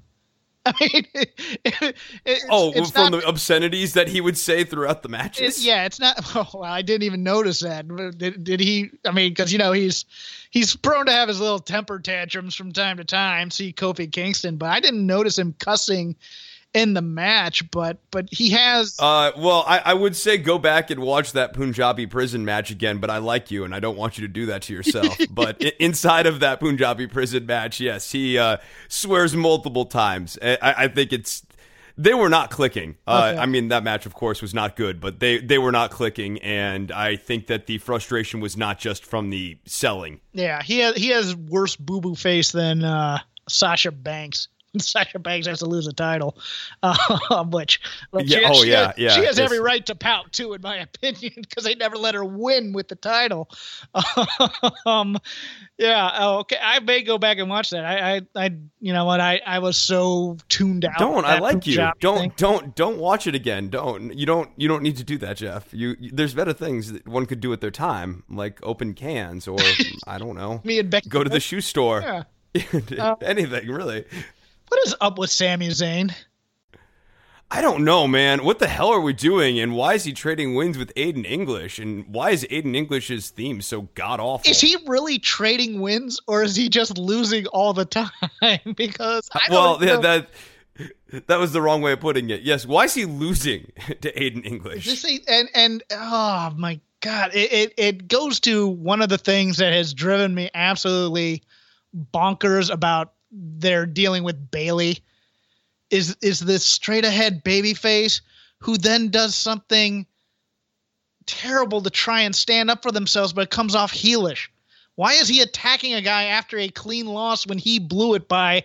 I mean, it, it, it's, oh, it's from not- the obscenities that he would say throughout the matches. It, yeah, it's not. Oh, well, I didn't even notice that. Did, did he? I mean, because you know he's he's prone to have his little temper tantrums from time to time. See Kofi Kingston, but I didn't notice him cussing in the match, but but he has. Uh, well, I, I would say go back and watch that Punjabi prison match again, but I like you and I don't want you to do that to yourself. but i- inside of that Punjabi prison match, yes, he uh, swears multiple times. I, I think it's they were not clicking. Uh, Okay. I mean, that match, of course, was not good, but they they were not clicking, and I think that the frustration was not just from the selling. Yeah, he has he has worse boo boo face than uh, Sasha Banks. Sasha Banks has to lose a title, uh, which like, she, Yeah, oh, she yeah, has, yeah, she has every right to pout too, in my opinion, because they never let her win with the title. um, yeah, oh, okay, I may go back and watch that. I, I, I you know what, I, I was so tuned out. Don't I like you? Don't thing. don't don't watch it again. Don't you don't you don't need to do that, Jeff. You, you there's better things that one could do with their time, like open cans or I don't know, Me and Becky go to the shoe store. Yeah. Anything really. What is up with Sami Zayn? I don't know, man. What the hell are we doing? And why is he trading wins with Aiden English? And why is Aiden English's theme so god awful? Is he really trading wins, or is he just losing all the time? because I don't well, yeah, that that was the wrong way of putting it. Yes, why is he losing to Aiden English? This ain't- and and oh my god, it, it it goes to one of the things that has driven me absolutely bonkers about their dealing with Bayley is is this straight ahead baby face who then does something terrible to try and stand up for themselves, but it comes off heelish. Why is he attacking a guy after a clean loss when he blew it by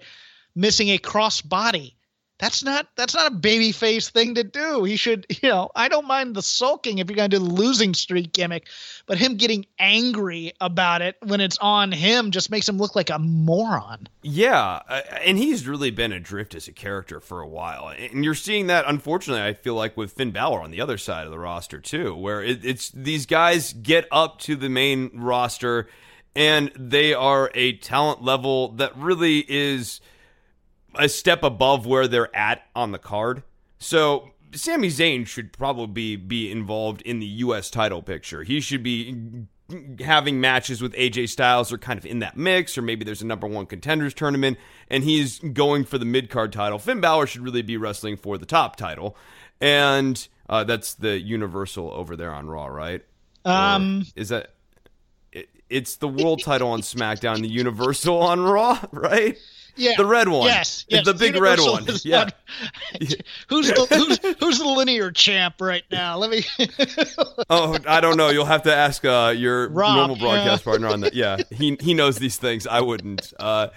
missing a cross body? That's not that's not a baby face thing to do. He should, you know, I don't mind the sulking if you're gonna do the losing streak gimmick, but him getting angry about it when it's on him just makes him look like a moron. Yeah, uh, and he's really been adrift as a character for a while, and you're seeing that. Unfortunately, I feel like with Finn Balor on the other side of the roster too, where it, it's these guys get up to the main roster, and they are a talent level that really is a step above where they're at on the card. So Sami Zayn should probably be involved in the U.S. title picture. He should be having matches with AJ Styles or kind of in that mix, or maybe there's a number one contenders tournament and he's going for the mid card title. Finn Balor should really be wrestling for the top title, and uh, that's the Universal over there on Raw, right? Um, Or is that? it- It's the world title on SmackDown, the Universal on Raw, right? Yeah, The red one. Yes, The yes, big red one. Yeah. who's the who's, who's the linear champ right now? Let me. Oh, I don't know. You'll have to ask uh, your Rob, normal broadcast yeah. partner on that. Yeah, he he knows these things. I wouldn't. Uh,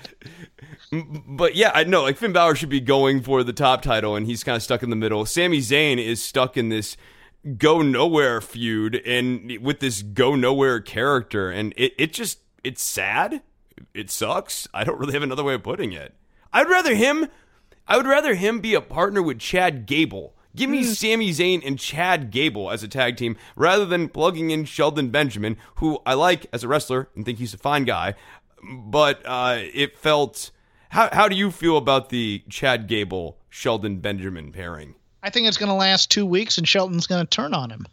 but yeah, I know. Like Finn Balor should be going for the top title, and he's kind of stuck in the middle. Sami Zayn is stuck in this go nowhere feud, and with this go nowhere character, and it it just it's sad. It sucks. I don't really have another way of putting it. I'd rather him. I would rather him be a partner with Chad Gable. Give me Sami Zayn and Chad Gable as a tag team rather than plugging in Shelton Benjamin, who I like as a wrestler and think he's a fine guy. But uh, it felt. How, how do you feel about the Chad Gable Shelton Benjamin pairing? I think it's going to last two weeks, and Shelton's going to turn on him.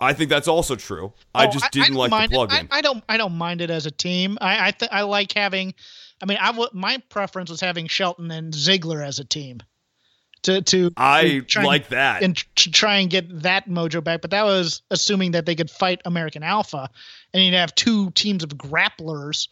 I think that's also true. I Oh, just didn't don't like mind the plug in. I, I don't. I don't mind it as a team. I I, th- I like having. I mean, I w- my preference was having Shelton and Ziggler as a team. To to I to try and- like that. and to try and get that mojo back. But that was assuming that they could fight American Alpha, and you'd have two teams of grapplers.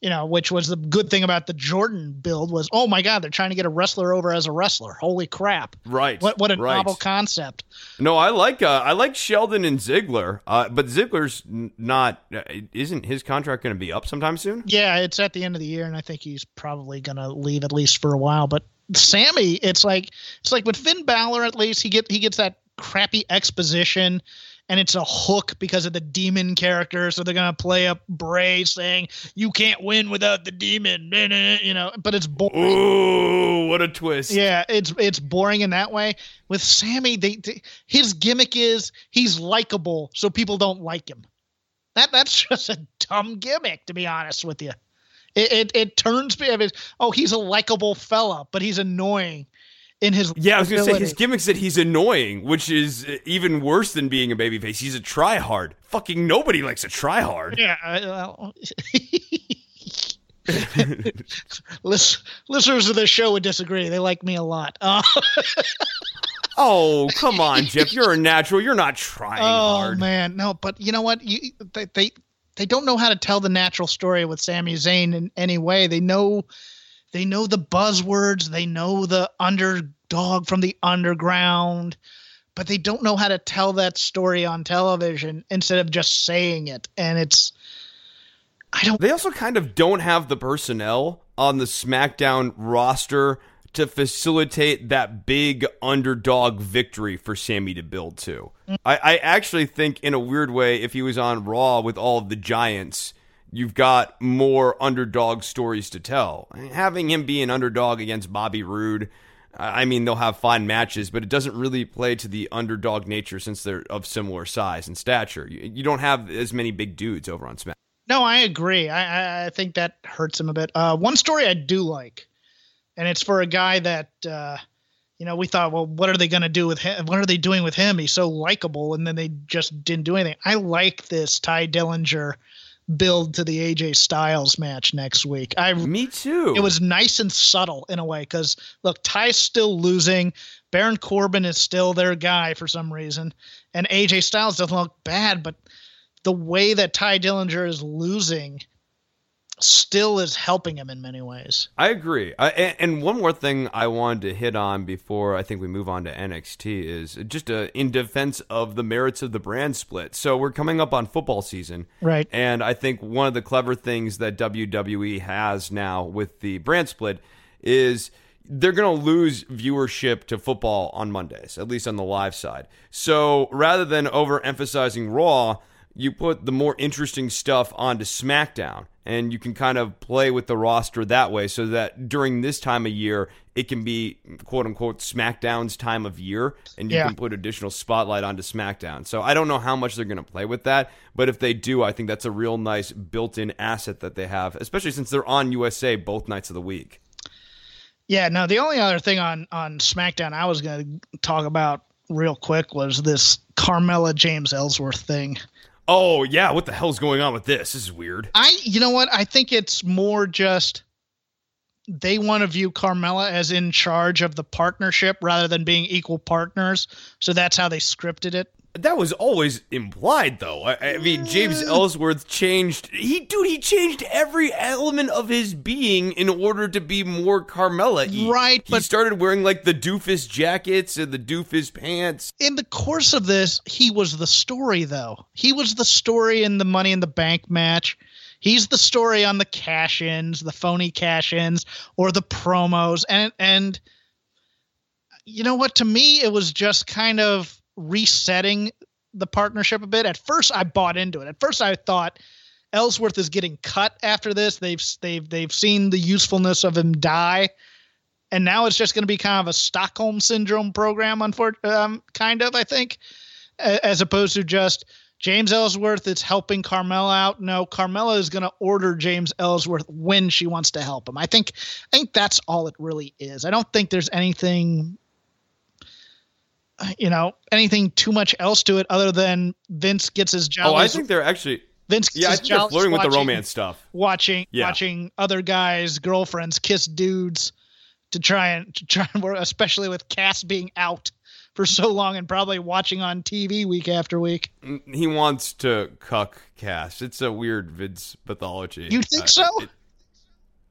You know, which was the good thing about the Jordan build was, oh my God, they're trying to get a wrestler over as a wrestler. Holy crap! Right. What what a right. novel concept. No, I like uh, I like Shelton and Ziggler, uh, but Ziggler's not. Uh, isn't his contract going to be up sometime soon? Yeah, it's at the end of the year, and I think he's probably gonna leave at least for a while. But Sami, it's like it's like with Finn Balor. At least he get he gets that crappy exposition, and it's a hook because of the demon character. So they're gonna play up Bray saying you can't win without the demon, you know. But it's boring. Ooh, what a twist! Yeah, it's it's boring in that way. With Sami, they, they his gimmick is he's likable, so people don't like him. That that's just a dumb gimmick, to be honest with you. It it, it turns me. I mean, oh, he's a likable fella, but he's annoying in his. Yeah, I was gonna say his gimmick's that he's annoying, which is uh, even worse than being a babyface. He's a tryhard. Fucking nobody likes a tryhard. Yeah, List, listeners of this show would disagree. They like me a lot. Uh, oh, come on, Jeff. You're a natural. You're not trying oh hard. man, no. But you know what? You, they, they they don't know how to tell the natural story with Sami Zayn in any way. They know they know the buzzwords. They know the underdog from the underground, but they don't know how to tell that story on television instead of just saying it. And it's I don't. They also kind of don't have the personnel on the SmackDown roster to facilitate that big underdog victory for Sami to build to. Mm. I, I actually think, in a weird way, if he was on Raw with all of the giants, you've got more underdog stories to tell. Having him be an underdog against Bobby Roode. I mean, they'll have fine matches, but it doesn't really play to the underdog nature since they're of similar size and stature. You, you don't have as many big dudes over on SmackDown. No, I agree. I, I think that hurts him a bit. Uh, one story I do like, and it's for a guy that uh, you know we thought, well, what are they going to do with him? What are they doing with him? He's so likable, and then they just didn't do anything. I like this Tye Dillinger build to the AJ Styles match next week. I me too. It was nice and subtle in a way because look, Tye's still losing. Baron Corbin is still their guy for some reason, and AJ Styles doesn't look bad, but the way that Tye Dillinger is losing still is helping him in many ways. I agree. I, and, and, one more thing I wanted to hit on before I think we move on to NXT is just uh, in defense of the merits of the brand split. So we're coming up on football season. Right. And I think one of the clever things that WWE has now with the brand split is they're going to lose viewership to football on Mondays, at least on the live side. So rather than overemphasizing Raw, you put the more interesting stuff onto SmackDown and you can kind of play with the roster that way so that during this time of year it can be quote unquote SmackDown's time of year and you yeah. can put additional spotlight onto SmackDown. So I don't know how much they're going to play with that, but if they do, I think that's a real nice built-in asset that they have, especially since they're on USA both nights of the week. Yeah, no, the only other thing on on SmackDown I was going to talk about real quick was this Carmella James Ellsworth thing oh yeah, what the hell's going on with this? This is weird. I, you know what? I think it's more just they want to view Carmella as in charge of the partnership rather than being equal partners. So that's how they scripted it. That was always implied, though. I, I mean, James mm. Ellsworth changed. He, dude, he changed every element of his being in order to be more Carmella. Right, he but started wearing like the doofus jackets and the doofus pants. In the course of this, he was the story, though. He was the story in the Money in the Bank match. He's the story on the cash-ins, the phony cash-ins, or the promos, and and you know what? To me, it was just kind of resetting the partnership a bit. At first, I bought into it. At first, I thought Ellsworth is getting cut after this. They've they've they've seen the usefulness of him die, and now it's just going to be kind of a Stockholm syndrome program. Unfortunately, um, kind of I think, as opposed to just James Ellsworth is helping Carmella out. No, Carmella is going to order James Ellsworth when she wants to help him. I think I think that's all it really is. I don't think there's anything you know anything too much else to it other than Vince gets his job. Oh, I think they're actually Vince. yeah, I think they're flirting watching, with the romance stuff. Watching, yeah. watching other guys' girlfriends kiss dudes to try and to try and work, especially with Cass being out for so long and probably watching on TV week after week. He wants to cuck Cass. It's a weird Vince pathology. You think uh, so? It,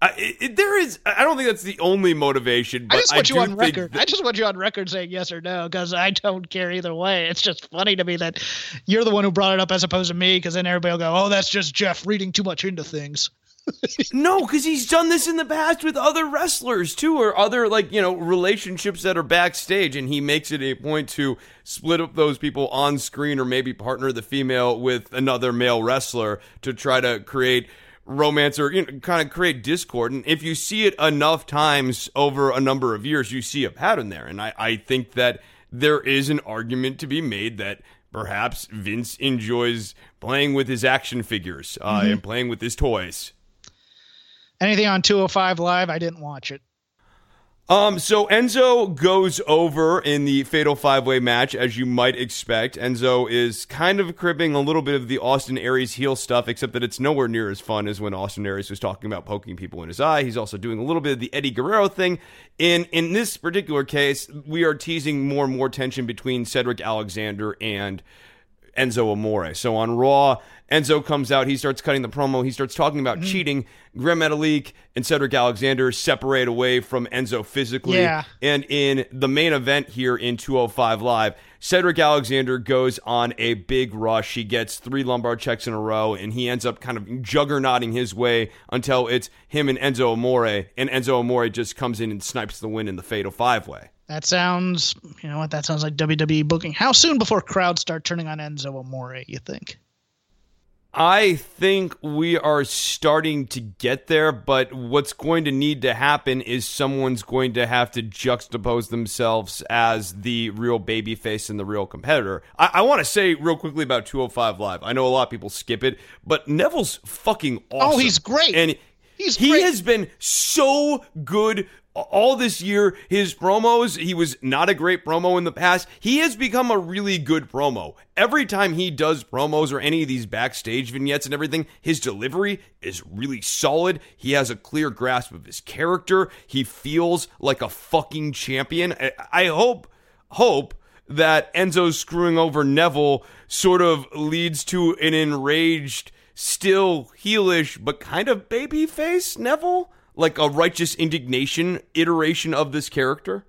I, it, there is. I don't think that's the only motivation. But I just want I you on record. That, I just want you on record saying yes or no because I don't care either way. It's just funny to me that you're the one who brought it up as opposed to me because then everybody will go, "Oh, that's just Jeff reading too much into things." no, because he's done this in the past with other wrestlers too, or other like you know relationships that are backstage, and he makes it a point to split up those people on screen, or maybe partner the female with another male wrestler to try to create romance or you know, kind of create discord. And if you see it enough times over a number of years, you see a pattern there. And I, I think that there is an argument to be made that perhaps Vince enjoys playing with his action figures uh, mm-hmm. and playing with his toys. Anything on 205 Live? I didn't watch it. Um, so Enzo goes over in the fatal five way match, as you might expect. Enzo is kind of cribbing a little bit of the Austin Aries heel stuff, except that it's nowhere near as fun as when Austin Aries was talking about poking people in his eye. He's also doing a little bit of the Eddie Guerrero thing. In in this particular case, we are teasing more and more tension between Cedric Alexander and Enzo Amore. So on Raw, Enzo comes out, he starts cutting the promo, he starts talking about Mm-hmm. cheating. Gran Metalik and Cedric Alexander separate away from Enzo physically. Yeah. And in the main event here in 205 Live, Cedric Alexander goes on a big rush. He gets three lumbar checks in a row, and he ends up kind of juggernauting his way until it's him and Enzo Amore, and Enzo Amore just comes in and snipes the win in the fatal five way. That sounds, you know what? That sounds like WWE booking. How soon before crowds start turning on Enzo Amore? You think? I think we are starting to get there, but what's going to need to happen is someone's going to have to juxtapose themselves as the real babyface and the real competitor. I, I want to say real quickly about 205 Live. I know a lot of people skip it, but Neville's fucking awesome. Oh, he's great. And He's he great. has been so good all this year. His promos, he was not a great promo in the past. He has become a really good promo. Every time he does promos or any of these backstage vignettes and everything, his delivery is really solid. He has a clear grasp of his character. He feels like a fucking champion. I, hope, hope that Enzo screwing over Neville sort of leads to an enraged, still heelish, but kind of babyface Neville? Like a righteous indignation iteration of this character?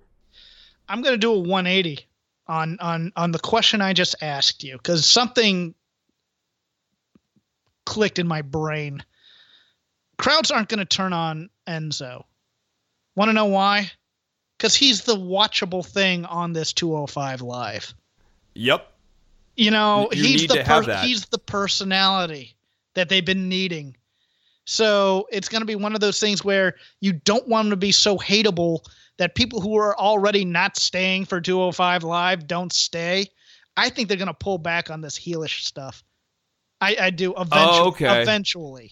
I'm going to do a 180 on on on the question I just asked you because something clicked in my brain. Crowds aren't going to turn on Enzo. Want to know why? Because he's the watchable thing on this 205 live. Yep. You know, You he's need the to have per- that. he's the personality that they've been needing. So it's going to be one of those things where you don't want to be so hateable that people who are already not staying for 205 live don't stay. I think they're going to pull back on this heelish stuff. I, I do eventually. Oh, okay. Eventually.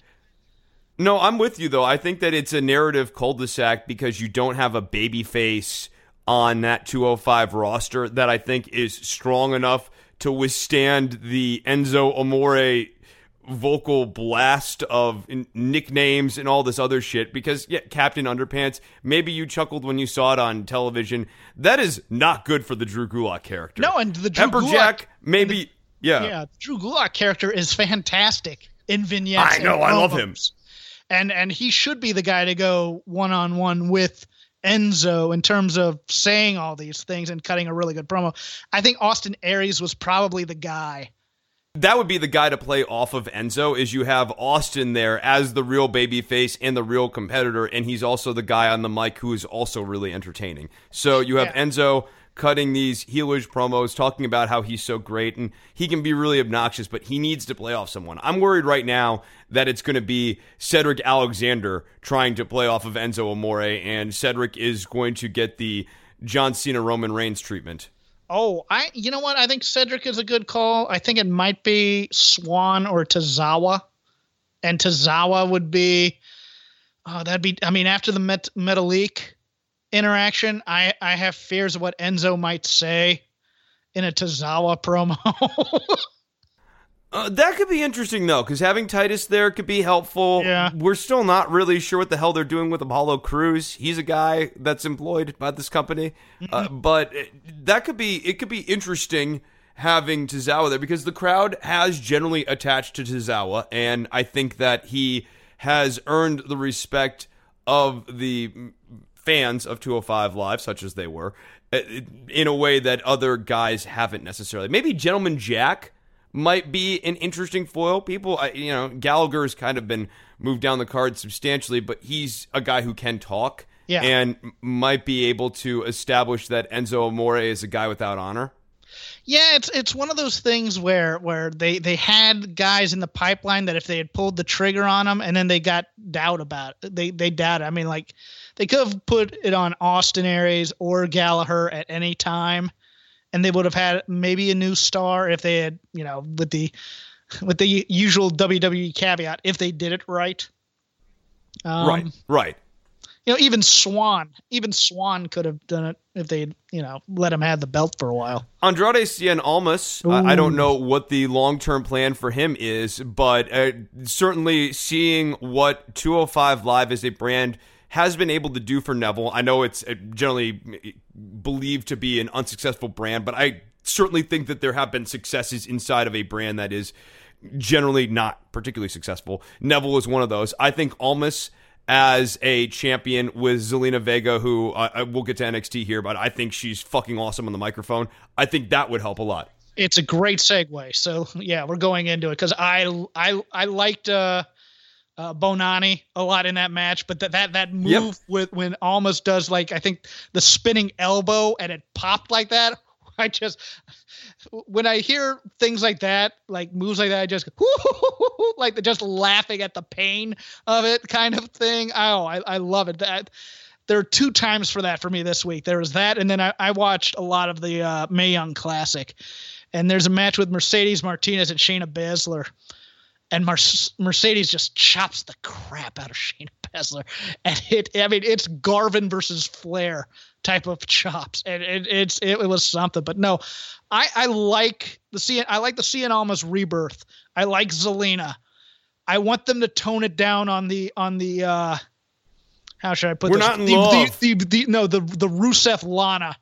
No, I'm with you though. I think that it's a narrative cul-de-sac because you don't have a baby face on that 205 roster that I think is strong enough to withstand the Enzo Amore vocal blast of n- nicknames and all this other shit because yeah captain underpants maybe you chuckled when you saw it on television that is not good for the drew gulak character No, and the Drew Pepperjack, Gulak- maybe yeah. Yeah, Drew Gulak character is fantastic in vignettes. I know, I love him. and and he should be the guy to go one on one with Enzo in terms of saying all these things and cutting a really good promo. I think Austin Aries was probably the guy. That would be the guy to play off of Enzo is you have Austin there as the real baby face and the real competitor and he's also the guy on the mic who is also really entertaining. So you have Yeah. Enzo cutting these heelish promos talking about how he's so great and he can be really obnoxious but he needs to play off someone. I'm worried right now that it's going to be Cedric Alexander trying to play off of Enzo Amore and Cedric is going to get the John Cena Roman Reigns treatment. Oh, I you know what? I think Cedric is a good call. I think it might be Swann or Tozawa. And Tozawa would be oh, that'd be I mean, after the Met, Metalik interaction, I I have fears of what Enzo might say in a Tozawa promo. Uh, that could be interesting though, because having Titus there could be helpful. Yeah. we're still not really sure what the hell they're doing with Apollo Crews. He's a guy that's employed by this company, uh, but it- that could be it could be interesting having Tozawa there because the crowd has generally attached to Tozawa, and I think that he has earned the respect of the fans of 205 Live, such as they were, uh, in a way that other guys haven't necessarily. Maybe Gentleman Jack might be an interesting foil. People, I- you know, Gallagher's kind of been moved down the card substantially, but he's a guy who can talk Yeah. and might be able to establish that Enzo Amore is a guy without honor. Yeah, it's it's one of those things where where they they had guys in the pipeline that if they had pulled the trigger on them and then they got doubt about it, they they doubt. it. I mean, like they could have put it on Austin Aries or Gallagher at any time, and they would have had maybe a new star if they had you know with the with the usual WWE caveat if they did it right. Um, right, right. you know, even Swann, even Swann could have done it if they, you know, let him have the belt for a while. Andrade Cien Almas, uh, I don't know what the long term plan for him is, but uh, certainly seeing what 205 Live as a brand has been able to do for Neville. I know it's uh, generally believed to be an unsuccessful brand, but I certainly think that there have been successes inside of a brand that is generally not particularly successful. Neville is one of those. I think Almas as a champion with Zelina Vega, who uh, we'll get to NXT here, but I think she's fucking awesome on the microphone. I think that would help a lot. It's a great segue. So yeah, we're going into it because I I I liked uh, uh, Bononi a lot in that match, but that that that move yep. with when Almas does like I think the spinning elbow and it popped like that. I just when I hear things like that, like moves like that, I just like just laughing at the pain of it, kind of thing. Oh, I, I love it. That there are two times for that for me this week. There was that, and then I, I watched a lot of the uh, Mae Young Classic, and there's a match with Mercedes Martinez and Shayna Baszler, and Mar- Mercedes just chops the crap out of Shayna Baszler, and it. I mean, it's Garvin versus Flair type of chops, and it, it's it, it, was something. But no, I I like the Cien I like the Cien Almas rebirth. I like Zelina. I want them to tone it down on the on the uh how should I put We're this? not in the, love. The, the, the, no the the Rusev Lana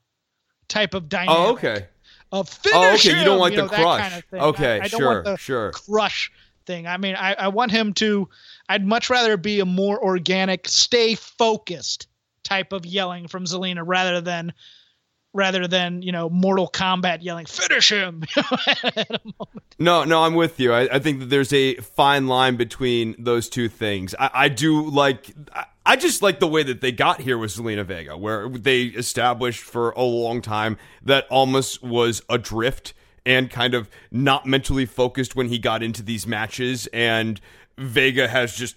type of dynamic. Oh okay. Of finish oh okay. Him, you don't like you the know, crush. Kind of okay, I, I sure, sure. Crush thing. I mean, I, I want him to. I'd much rather be a more organic, stay focused type of yelling from Zelina rather than rather than you know Mortal Kombat yelling finish him. no, no, I'm with you. I, I, think that there's a fine line between those two things. I, I do like. I, I just like the way that they got here with Zelina Vega, where they established for a long time that Almas was adrift and kind of not mentally focused when he got into these matches, and Vega has just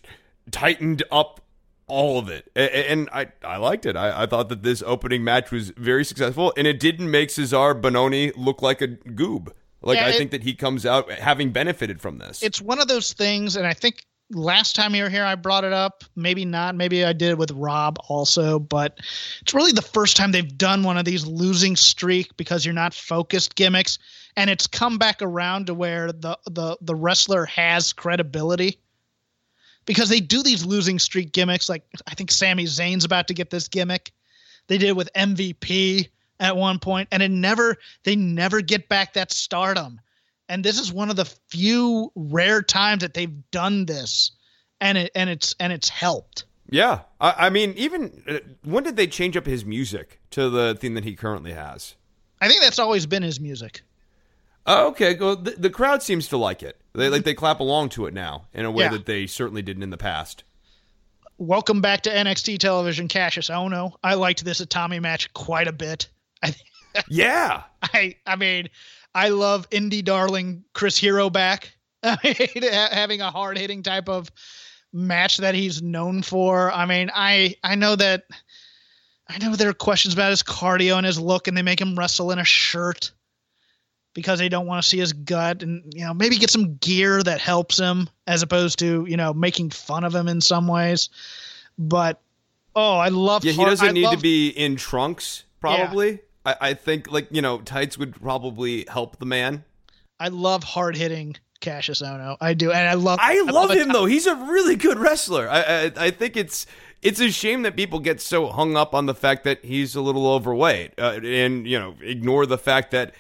tightened up all of it. And I, I liked it. I, I thought that this opening match was very successful, and it didn't make Cezar Bononi look like a goob. Like, yeah, I it, think that he comes out having benefited from this. It's one of those things, and I think last time you were here, I brought it up. Maybe not. Maybe I did it with Rob also, but it's really the first time they've done one of these losing streak because you're not focused gimmicks. And it's come back around to where the, the, the wrestler has credibility because they do these losing streak gimmicks. Like I think Sami Zayn's about to get this gimmick. They did it with MVP at one point, and it never they never get back that stardom. And this is one of the few rare times that they've done this, and it and it's and it's helped. Yeah, I, I mean, even uh, when did they change up his music to the theme that he currently has? I think that's always been his music. Oh, okay. Well, the, the, crowd seems to like it. They like mm-hmm. they clap along to it now in a way yeah. that they certainly didn't in the past. Welcome back to NXT television, Kassius Ohno. I liked this Itami match quite a bit. I, yeah. I I mean, I love indie darling Chris Hero back. I mean, having a hard hitting type of match that he's known for. I mean, I I know that I know there are questions about his cardio and his look, and they make him wrestle in a shirt because they don't want to see his gut and you know maybe get some gear that helps him as opposed to you know making fun of him in some ways but oh i love yeah he doesn't I need love, to be in trunks probably yeah. I, I think like you know tights would probably help the man i love hard-hitting Kassius Ohno. I do, and I love. I, I love, love him though. He's a really good wrestler. I, I, I think it's it's a shame that people get so hung up on the fact that he's a little overweight, uh, and you know ignore the fact that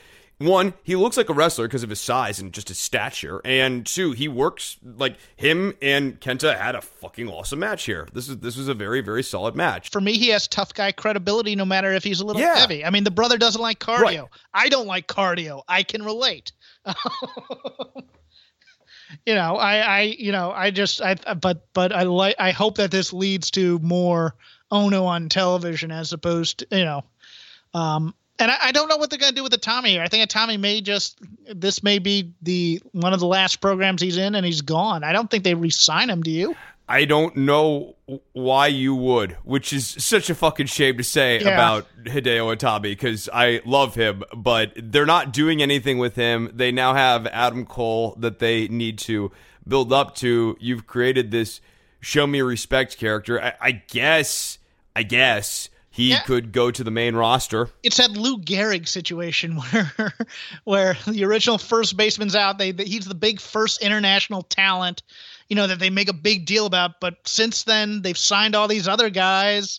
one, he looks like a wrestler because of his size and just his stature, and two, he works like him and Kenta had a fucking awesome match here. This is this was a very very solid match. For me, he has tough guy credibility no matter if he's a little yeah. heavy. I mean, the brother doesn't like cardio. Right. I don't like cardio. I can relate. you know, I I you know, I just I but but I like I hope that this leads to more Ohno on television as opposed to, you know, um and I, I, don't know what they're going to do with the Itami here. I think Itami may just this may be the one of the last programs he's in, and he's gone. I don't think they re-sign him. Do you? I don't know why you would, which is such a fucking shame to say yeah. about Hideo Itami because I love him, but they're not doing anything with him. They now have Adam Cole that they need to build up to. You've created this show me respect character. I, I guess I guess he Yeah. could go to the main roster. it's that Lou Gehrig situation where where the original first baseman's out. They, they he's the big first international talent, you know that they make a big deal about. But since then, they've signed all these other guys.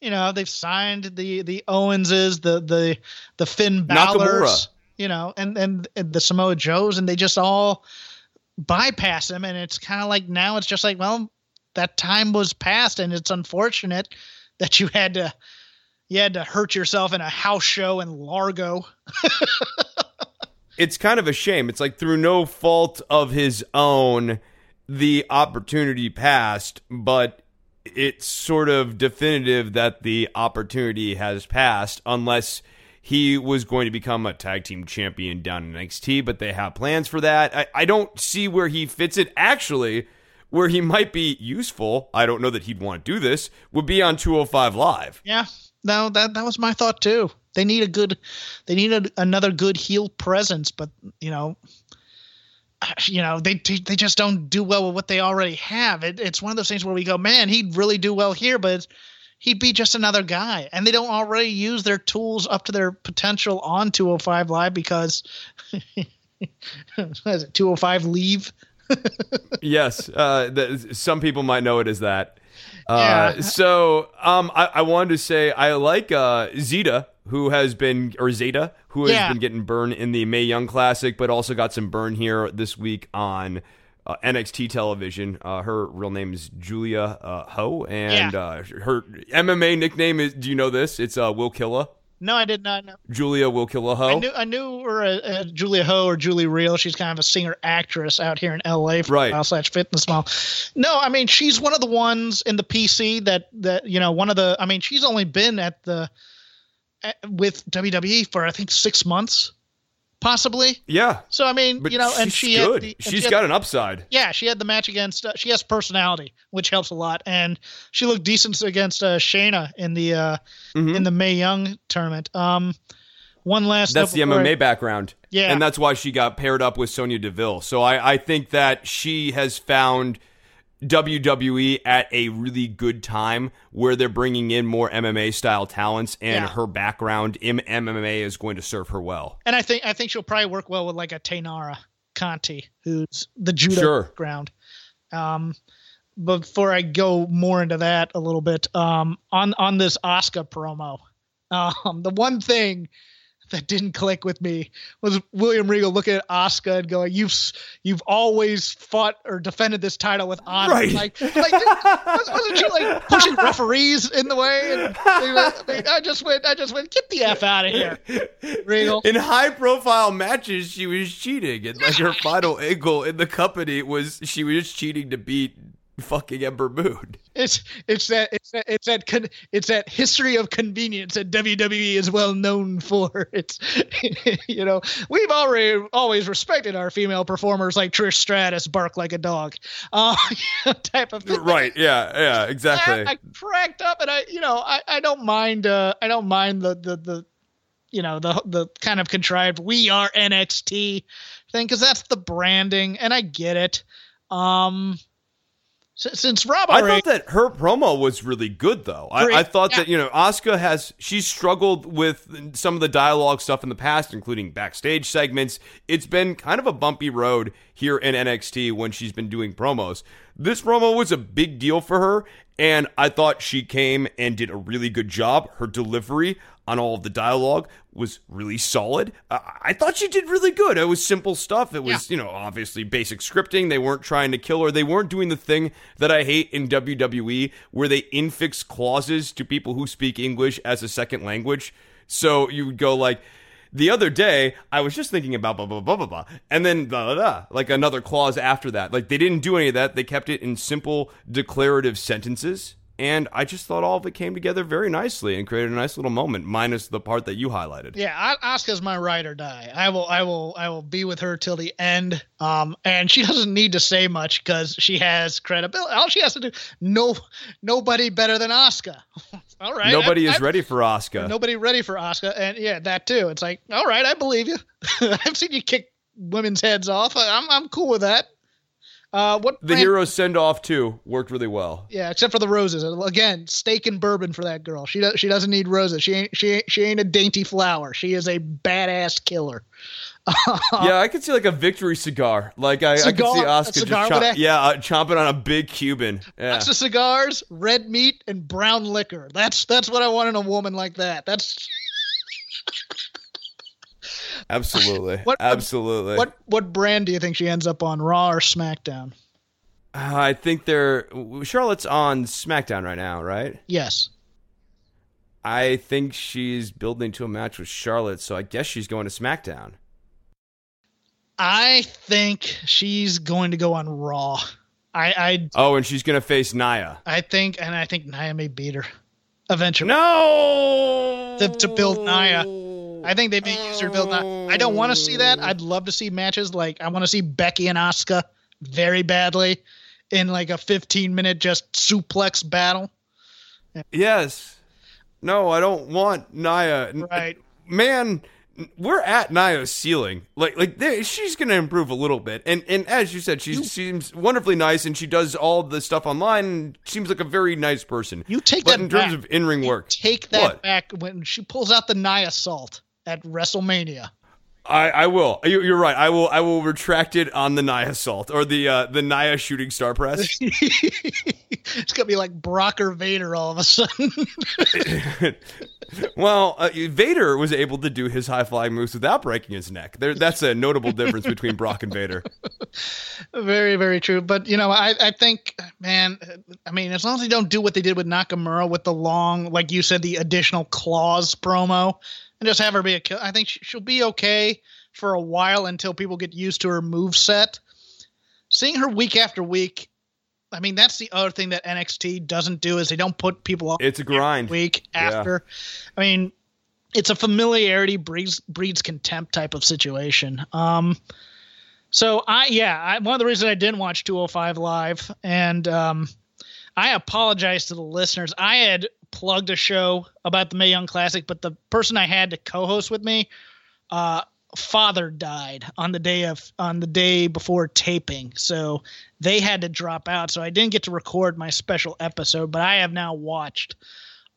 You know, they've signed the the Owenses, the the the Finn Balor's, you know, and, and and the Samoa Joes, and they just all bypass him. And it's kind of like now it's just like, well, that time was past, and it's unfortunate that you had to you had to hurt yourself in a house show in Largo. it's kind of a shame. It's like through no fault of his own, the opportunity passed, but it's sort of definitive that the opportunity has passed unless he was going to become a tag team champion down in NXT, but they have plans for that. I, I don't see where he fits it. Actually, where he might be useful, I don't know that he'd want to do this, would be on 205 Live. Yeah, no, that that was my thought too. They need a good, they need a, another good heel presence, but you know, you know they they just don't do well with what they already have. It, it's one of those things where we go, man, he'd really do well here, but he'd be just another guy, and they don't already use their tools up to their potential on 205 Live because. it 205 leave yes, uh, some people might know it as that. Uh, Yeah. So, um, I, I wanted to say I like uh, Zeta, who has been or Zeta, who has Yeah. been getting burned in the Mae Young Classic, but also got some burn here this week on uh, NXT television. Uh, her real name is Julia uh, Ho, and Yeah. uh, her MMA nickname is. Do you know this? It's uh, Will Killa. No i did not know Julia Will Killa Ho. I knew I knew her uh, uh, Julia Ho or Julie Real. She's kind of a singer actress out here in L.A. for Right. a slash fitness mall. No, I mean she's one of the ones in the PC that that you know one of the. I mean she's only been at the at, with WWE for I think six months, possibly. yeah, So I mean but you know, she's and she good. The, and she's she had- got an upside. yeah, she had the match against. Uh, she has personality, which helps a lot, and she looked decent against uh, Shayna in the uh, Mhm. in the Mae Young tournament. Um, one last. That's the before I- MMA background. Yeah. And that's why she got paired up with Sonya Deville. So I, I think that she has found WWE at a really good time where they're bringing in more MMA style talents and Yeah. her background in MMA is going to serve her well. And I think I think she'll probably work well with like a Taynara Conti, who's the judo Sure. background. Um, before I go more into that a little bit, um, on on this Asuka promo, um, the one thing that didn't click with me was William Regal looking at Asuka and going, "You've you've always fought or defended this title with honor." Right. Like, like was- wasn't she like pushing referees in the way? And, I, mean, I just went, I just went, get the f out of here, Regal. In high profile matches, she was cheating. And like her final angle in the company was she was cheating to beat fucking Ember Moon. It's it's that it's that it's that con, it's that history of convenience that WWE is well known for. It's you know we've already always respected our female performers like Trish Stratus, bark like a dog, uh, type of thing. Right. Yeah. Yeah. Exactly. I, I cracked up, and I you know I, I don't mind uh I don't mind the the the you know the the kind of contrived we are NXT thing because that's the branding, and I get it. Um, since, Rob I thought that her promo was really good, though. I, I thought Yeah. that you know Asuka has she's struggled with some of the dialogue stuff in the past, including backstage segments. It's been kind of a bumpy road here in NXT when she's been doing promos. This promo was a big deal for her, and I thought she came and did a really good job. Her delivery on all of the dialogue was really solid. I, I thought she did really good. It was simple stuff. It was, you know, obviously basic scripting. They weren't trying to kill her. They weren't doing the thing that I hate in WWE where they infix clauses to people who speak English as a second language. So you would go like, the other day, I was just thinking about blah blah blah blah blah, and then blah blah blah, like another clause after that. Like they didn't do any of that. They kept it in simple declarative sentences, and I just thought all of it came together very nicely and created a nice little moment, minus the part that you highlighted. Yeah, Asuka's my ride or die. I will, I will, I will be with her till the end. Um, and she doesn't need to say much because she has credibility. All she has to do, no, nobody better than Asuka. all right, Nobody I- is I- ready for Asuka. Nobody ready for Asuka, and yeah, that too. It's like, all right, I believe you. I've seen you kick women's heads off. I'm, I'm cool with that. Uh, what The brand- hero send off too worked really well. Yeah, except for the roses. Again, steak and bourbon for that girl. She does. She doesn't need roses. She ain't. She ain't. She ain't a dainty flower. She is a badass killer. yeah, I could see like a victory cigar. Like I, I could see Asuka just with chomp, a- yeah, uh, chomping on a big Cuban. Yeah. Lots of cigars, red meat, and brown liquor. That's that's what I want in a woman like that. That's Absolutely. What- Absolutely. what what brand do you think she ends up on, Raw or SmackDown? Uh, I think they're Charlotte's on SmackDown right now, right? Yes. I think she's building to a match with Charlotte, so I guess she's going to SmackDown. I think she's going to go on Raw. I I Oh, and she's going to face Nia. I think, and I think Nia may beat her eventually. No. To- to build Nia. I think they may use her to build. Nia. I don't want to see that. I'd love to see matches like I want to see Becky and Asuka very badly in like a 15 minute just suplex battle. Yes. No, I don't want Nia. Right. Man, we're at Nia's ceiling. Like, like she's going to improve a little bit. And and as you said, she seems wonderfully nice, and she does all the stuff online. and Seems like a very nice person. You take but that in terms back. of in ring work, Take that What? back when she pulls out the Nia salt at WrestleMania. I, I will. You, you're right. I will. I will retract it on the Nia assault or the uh, the Nia shooting star press. it's gonna be like Brock or Vader all of a sudden. well, uh, Vader was able to do his high flying moves without breaking his neck. There, that's a notable difference between Brock and Vader. very, very true. But you know, I, I think, man, I mean, as long as they don't do what they did with Nakamura with the long, like you said, the additional clause promo, and just have her be a kill, I think she- she'll be okay for a while until people get used to her move set. Seeing her week after week, I mean, that's the other thing that NXT doesn't do is they don't put people up It's a grind. week Yeah. after. I mean, it's a familiarity breeds breeds contempt type of situation. Um, so I yeah, I, one of the reasons I didn't watch 205 live, and um, I apologize to the listeners. I had plugged a show about the Mae Young Classic, but the person I had to co-host with me, uh, father died on the day of on the day before taping, so they had to drop out. So I didn't get to record my special episode, but I have now watched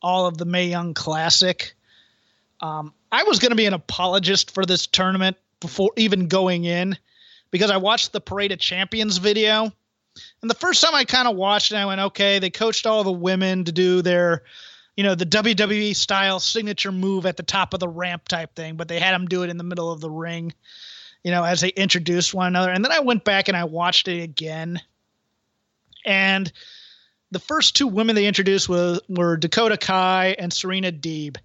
all of the Mae Young Classic. Um, I was going to be an apologist for this tournament before even going in because I watched the Parade of Champions video. And the first time I kind of watched it, I went, okay, they coached all the women to do their, you know, the WWE style signature move at the top of the ramp type thing, but they had them do it in the middle of the ring, you know, as they introduced one another. And then I went back and I watched it again. And the first two women they introduced were, were Dakota Kai and Serena Deeb.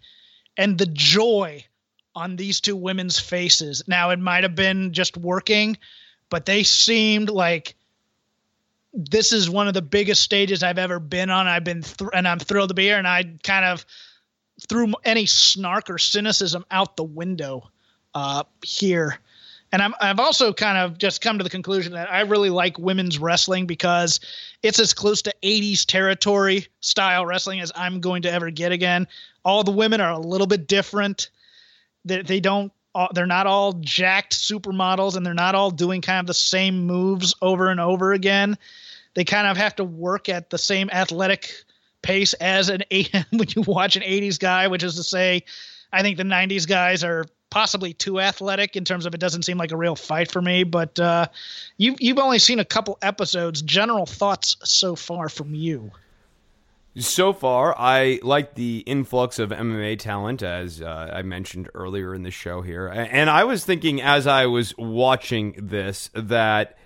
And the joy on these two women's faces. Now, it might have been just working, but they seemed like this is one of the biggest stages I've ever been on. I've been, thr and I'm thrilled to be here. And I kind of threw any snark or cynicism out the window uh, here. And I'm, I've also kind of just come to the conclusion that I really like women's wrestling because it's as close to 80s territory style wrestling as I'm going to ever get again. All the women are a little bit different. They, they don't, they're not all jacked supermodels and they're not all doing kind of the same moves over and over again. They kind of have to work at the same athletic pace as an when you watch an 80s guy, which is to say, I think the 90s guys are possibly too athletic in terms of it doesn't seem like a real fight for me. But uh, you've you've only seen a couple episodes. General thoughts so far from you? So far, I like the influx of MMA talent, as uh, I mentioned earlier in the show here. And I was thinking as I was watching this that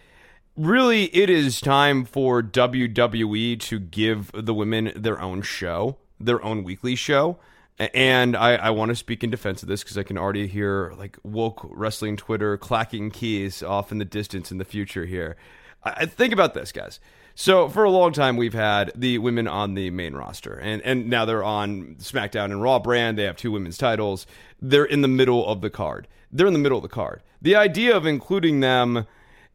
really it is time for WWE to give the women their own show, their own weekly show. And I, I want to speak in defense of this because I can already hear like woke wrestling Twitter clacking keys off in the distance in the future here. I, think about this, guys. So for a long time, we've had the women on the main roster, and and now they're on SmackDown and Raw brand. They have two women's titles. They're in the middle of the card. They're in the middle of the card. The idea of including them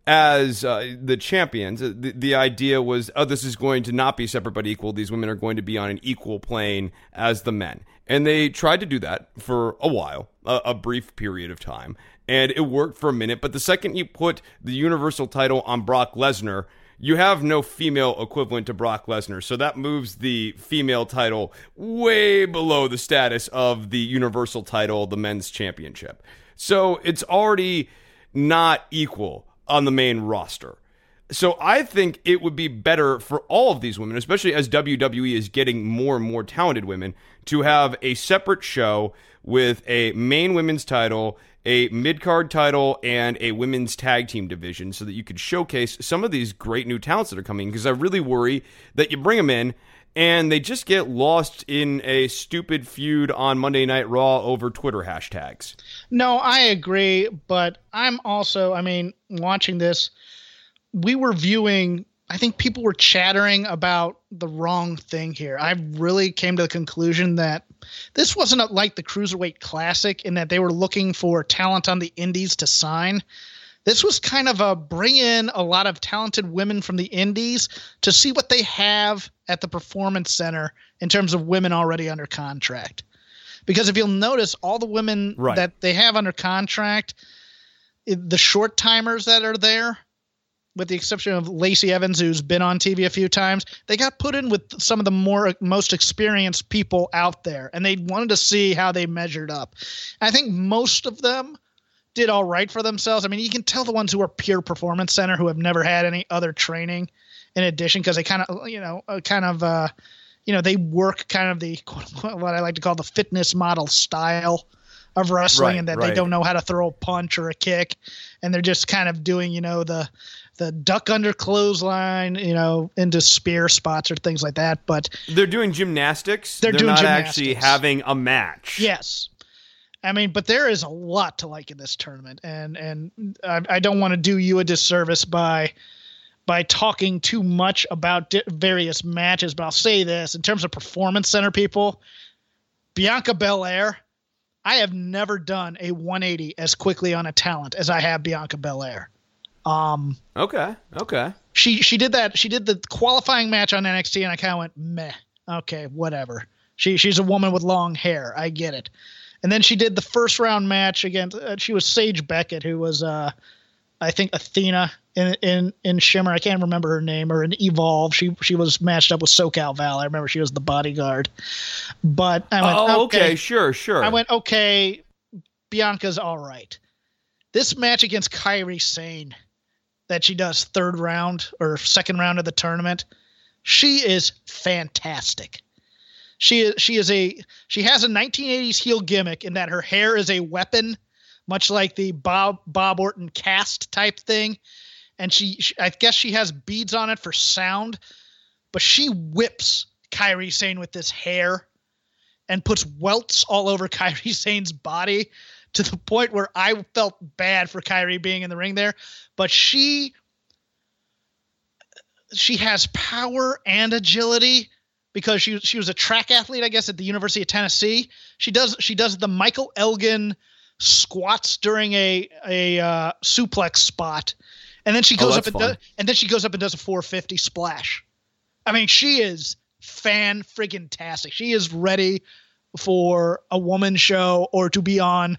as uh, the champions, uh, the, the idea was, oh, this is going to not be separate but equal. These women are going to be on an equal plane as the men. And they tried to do that for a while, a, a brief period of time. And it worked for a minute. But the second you put the Universal title on Brock Lesnar, you have no female equivalent to Brock Lesnar. So that moves the female title way below the status of the Universal title, the men's championship. So it's already not equal on the main roster. So I think it would be better for all of these women, especially as WWE is getting more and more talented women, to have a separate show with a main women's title, a mid card title, and a women's tag team division so that you could showcase some of these great new talents that are coming. Because I really worry that you bring them in and they just get lost in a stupid feud on Monday Night Raw over Twitter hashtags. No, I agree, but I'm also, I mean, watching this, we were viewing, I think people were chattering about the wrong thing here. I really came to the conclusion that this wasn't like the Cruiserweight Classic in that they were looking for talent on the indies to sign this was kind of a bring in a lot of talented women from the indies to see what they have at the performance center in terms of women already under contract because if you'll notice all the women right. that they have under contract the short timers that are there with the exception of Lacey Evans, who's been on TV a few times, they got put in with some of the more most experienced people out there, and they wanted to see how they measured up. I think most of them did all right for themselves. I mean, you can tell the ones who are pure performance center who have never had any other training in addition because they kind of, you know, uh, kind of, uh, you know, they work kind of the what I like to call the fitness model style of wrestling, right, and that right. they don't know how to throw a punch or a kick, and they're just kind of doing, you know, the the duck under clothesline, you know, into spear spots or things like that. But they're doing gymnastics. They're, they're doing not gymnastics. actually having a match. Yes, I mean, but there is a lot to like in this tournament, and and I, I don't want to do you a disservice by by talking too much about di- various matches. But I'll say this: in terms of performance center people, Bianca Belair, I have never done a 180 as quickly on a talent as I have Bianca Belair. Um, okay, okay. She she did that. She did the qualifying match on NXT, and I kind of went meh. Okay, whatever. She she's a woman with long hair. I get it. And then she did the first round match against. Uh, she was Sage Beckett, who was, uh, I think, Athena in in in Shimmer. I can't remember her name or in Evolve. She she was matched up with SoCal Val. I remember she was the bodyguard. But I went, oh, okay, okay sure, sure. I went, okay, Bianca's all right. This match against Kairi Sane that she does third round or second round of the tournament, she is fantastic. She is she is a she has a 1980s heel gimmick in that her hair is a weapon, much like the Bob Bob Orton cast type thing, and she, she I guess she has beads on it for sound, but she whips Kairi Sane with this hair, and puts welts all over Kairi Sane's body to the point where I felt bad for Kairi being in the ring there, but she she has power and agility because she she was a track athlete, I guess, at the University of Tennessee. She does she does the Michael Elgin squats during a a uh, suplex spot, and then she oh, goes oh, up and does, and then she goes up and does a 450 splash. I mean, she is fan friggin' tastic. She is ready for a woman show or to be on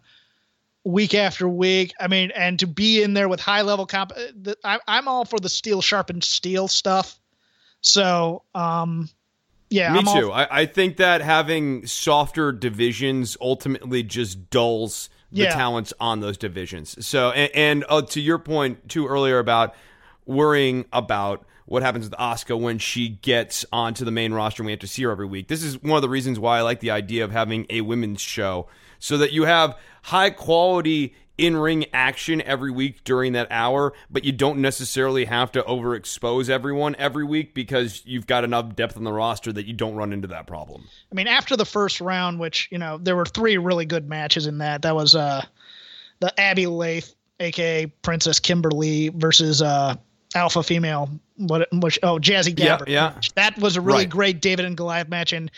week after week. I mean, and to be in there with high level comp. Uh, I, I'm all for the steel sharpened steel stuff. So, um, yeah, me I'm too. All... I, I think that having softer divisions ultimately just dulls the yeah. talents on those divisions. So, and, and uh, to your point too earlier about worrying about what happens with Asuka when she gets onto the main roster and we have to see her every week. This is one of the reasons why I like the idea of having a women's show so that you have high quality in ring action every week during that hour, but you don't necessarily have to overexpose everyone every week because you've got enough depth on the roster that you don't run into that problem. I mean, after the first round, which, you know, there were three really good matches in that. That was uh the Abby Laith, aka Princess Kimberly, versus uh alpha female what which oh Jazzy Gabert. Yeah, yeah. That was a really right. great David and Goliath match and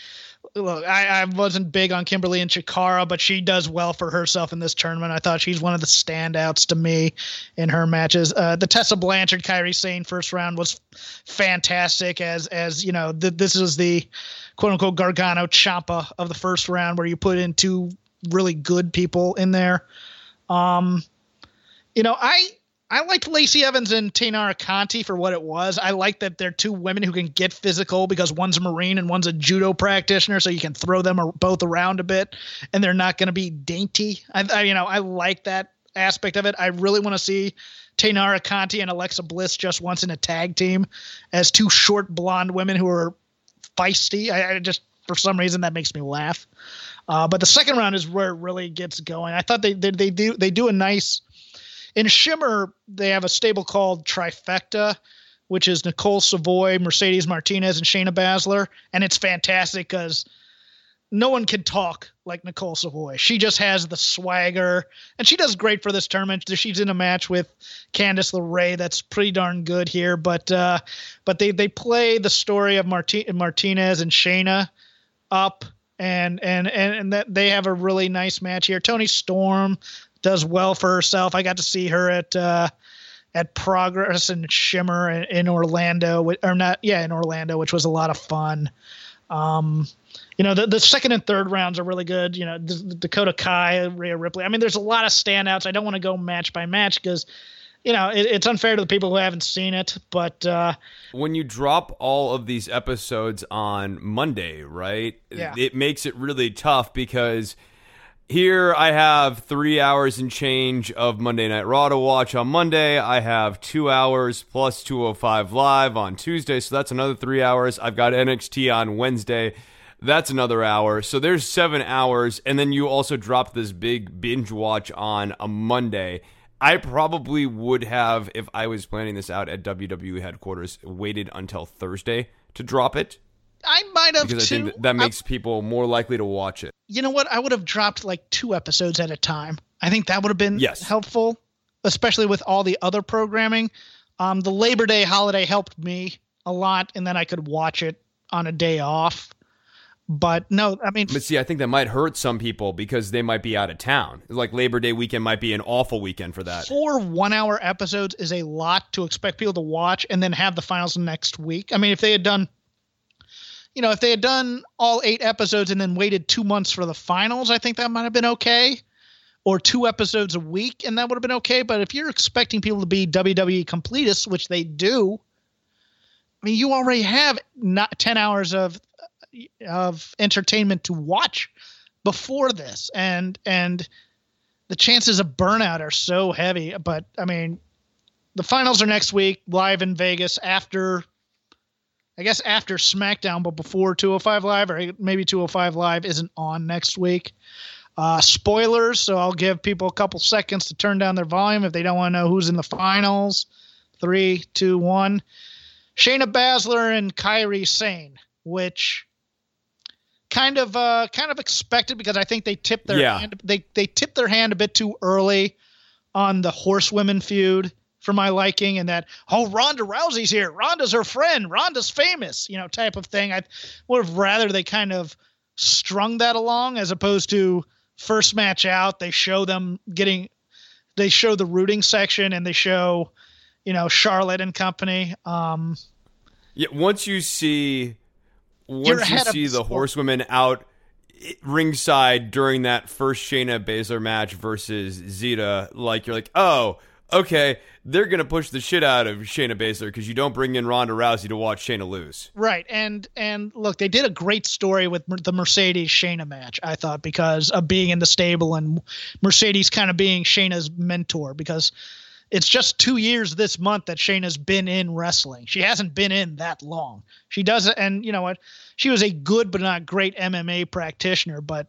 look, I, I wasn't big on Kimberly and Chikara, but she does well for herself in this tournament. I thought she's one of the standouts to me in her matches. Uh, the Tessa Blanchard, Kairi Sane first round was fantastic. As as you know, th- this is the quote unquote Gargano Ciampa of the first round, where you put in two really good people in there. Um, you know, I I liked Lacey Evans and Taynara Conti for what it was. I like that they're two women who can get physical because one's a Marine and one's a judo practitioner, so you can throw them both around a bit, and they're not going to be dainty. I, I, you know, I like that aspect of it. I really want to see Taynara Conti and Alexa Bliss just once in a tag team as two short blonde women who are feisty. I, I just for some reason that makes me laugh. Uh, but the second round is where it really gets going. I thought they, they they do they do a nice in Shimmer, they have a stable called Trifecta, which is Nicole Savoy, Mercedes Martinez, and Shayna Baszler, and it's fantastic because no one can talk like Nicole Savoy. She just has the swagger, and she does great for this tournament. She's in a match with Candice LeRae that's pretty darn good here, but uh, but they they play the story of Marti- Martinez and Shayna up. And and and and that they have a really nice match here. Toni Storm does well for herself. I got to see her at uh, at Progress and Shimmer in, in, Orlando, or not? Yeah, in Orlando, which was a lot of fun. Um, you know, the, the second and third rounds are really good. You know, Dakota Kai, Rhea Ripley. I mean, there's a lot of standouts. I don't want to go match by match because, you know, it, it's unfair to the people who haven't seen it. But uh, when you drop all of these episodes on Monday, right? Yeah. It makes it really tough because – here I have three hours and change of Monday Night Raw to watch on Monday. I have two hours plus 205 live on Tuesday, so that's another three hours. I've got NXT on Wednesday. That's another hour. So there's seven hours. And then you also drop this big binge watch on a Monday. I probably would have, if I was planning this out at WWE headquarters, waited until Thursday to drop it I might have because too. I think that, that makes I, people more likely to watch it. You know what? I would have dropped like two episodes at a time. I think that would have been yes. helpful, especially with all the other programming. Um, the Labor Day holiday helped me a lot, and then I could watch it on a day off. But no, I mean, but see, I think that might hurt some people because they might be out of town. Like Labor Day weekend might be an awful weekend for that. Four one-hour episodes is a lot to expect people to watch, and then have the finals next week. I mean, if they had done you know, if they had done all eight episodes and then waited two months for the finals, I think that might have been okay. Or two episodes a week, and that would have been okay. But if you're expecting people to be WWE completists, which they do, I mean, you already have not ten hours of of entertainment to watch before this, and and the chances of burnout are so heavy. But I mean, the finals are next week, live in Vegas after I guess after SmackDown, but before 205 Live, or maybe 205 Live isn't on next week. Uh, spoilers, so I'll give people a couple seconds to turn down their volume if they don't want to know who's in the finals. Three, two, one. Shayna Baszler and Kairi Sane, which kind of uh, kind of expected because I think they tipped their yeah. hand, they they tipped their hand a bit too early on the horsewomen feud for my liking and that oh Ronda Rousey's here. Ronda's her friend. Ronda's famous you know type of thing. I would have rather they kind of strung that along as opposed to first match out. They show them getting they show the rooting section and they show you know Charlotte and company. Um yeah once you see once you see the, the horsewomen out ringside during that first Shayna Baszler match versus Zeta like you're like oh okay, they're going to push the shit out of Shayna Baszler because you don't bring in Ronda Rousey to watch Shayna lose. Right. And and look, they did a great story with the Mercedes Shayna match, I thought, because of being in the stable and Mercedes kind of being Shayna's mentor because it's just two years this month that Shayna's been in wrestling. She hasn't been in that long. She does and you know what? She was a good but not great MMA practitioner, but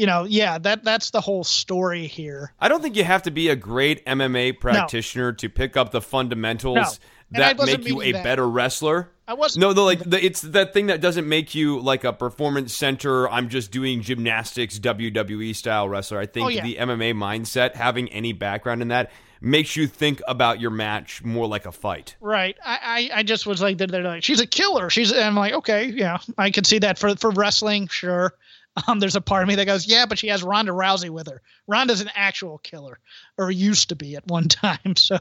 you know, yeah, that that's the whole story here. I don't think you have to be a great MMA practitioner no. to pick up the fundamentals I that make you a that. better wrestler. I wasn't. No, no, like the, it's that thing that doesn't make you like a performance center. I'm just doing gymnastics, WWE style wrestler. I think Oh, yeah. the MMA mindset, having any background in that, makes you think about your match more like a fight. Right. I, I, I just was like, they're, they're like, she's a killer. She's, and I'm like, okay, yeah, I can see that for for wrestling, sure. Um, there's a part of me that goes, yeah, but she has Ronda Rousey with her. Ronda's an actual killer, or used to be at one time. So,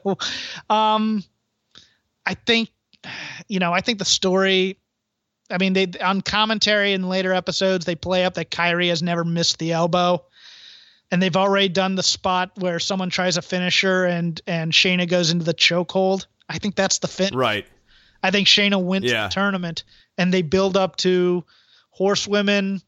um, I think, you know, I think the story. I mean, they on commentary in later episodes they play up that Kairi has never missed the elbow, and they've already done the spot where someone tries a finisher and and Shayna goes into the chokehold. I think that's the fit. Right. I think Shayna wins Yeah. the tournament, and they build up to horsewomen,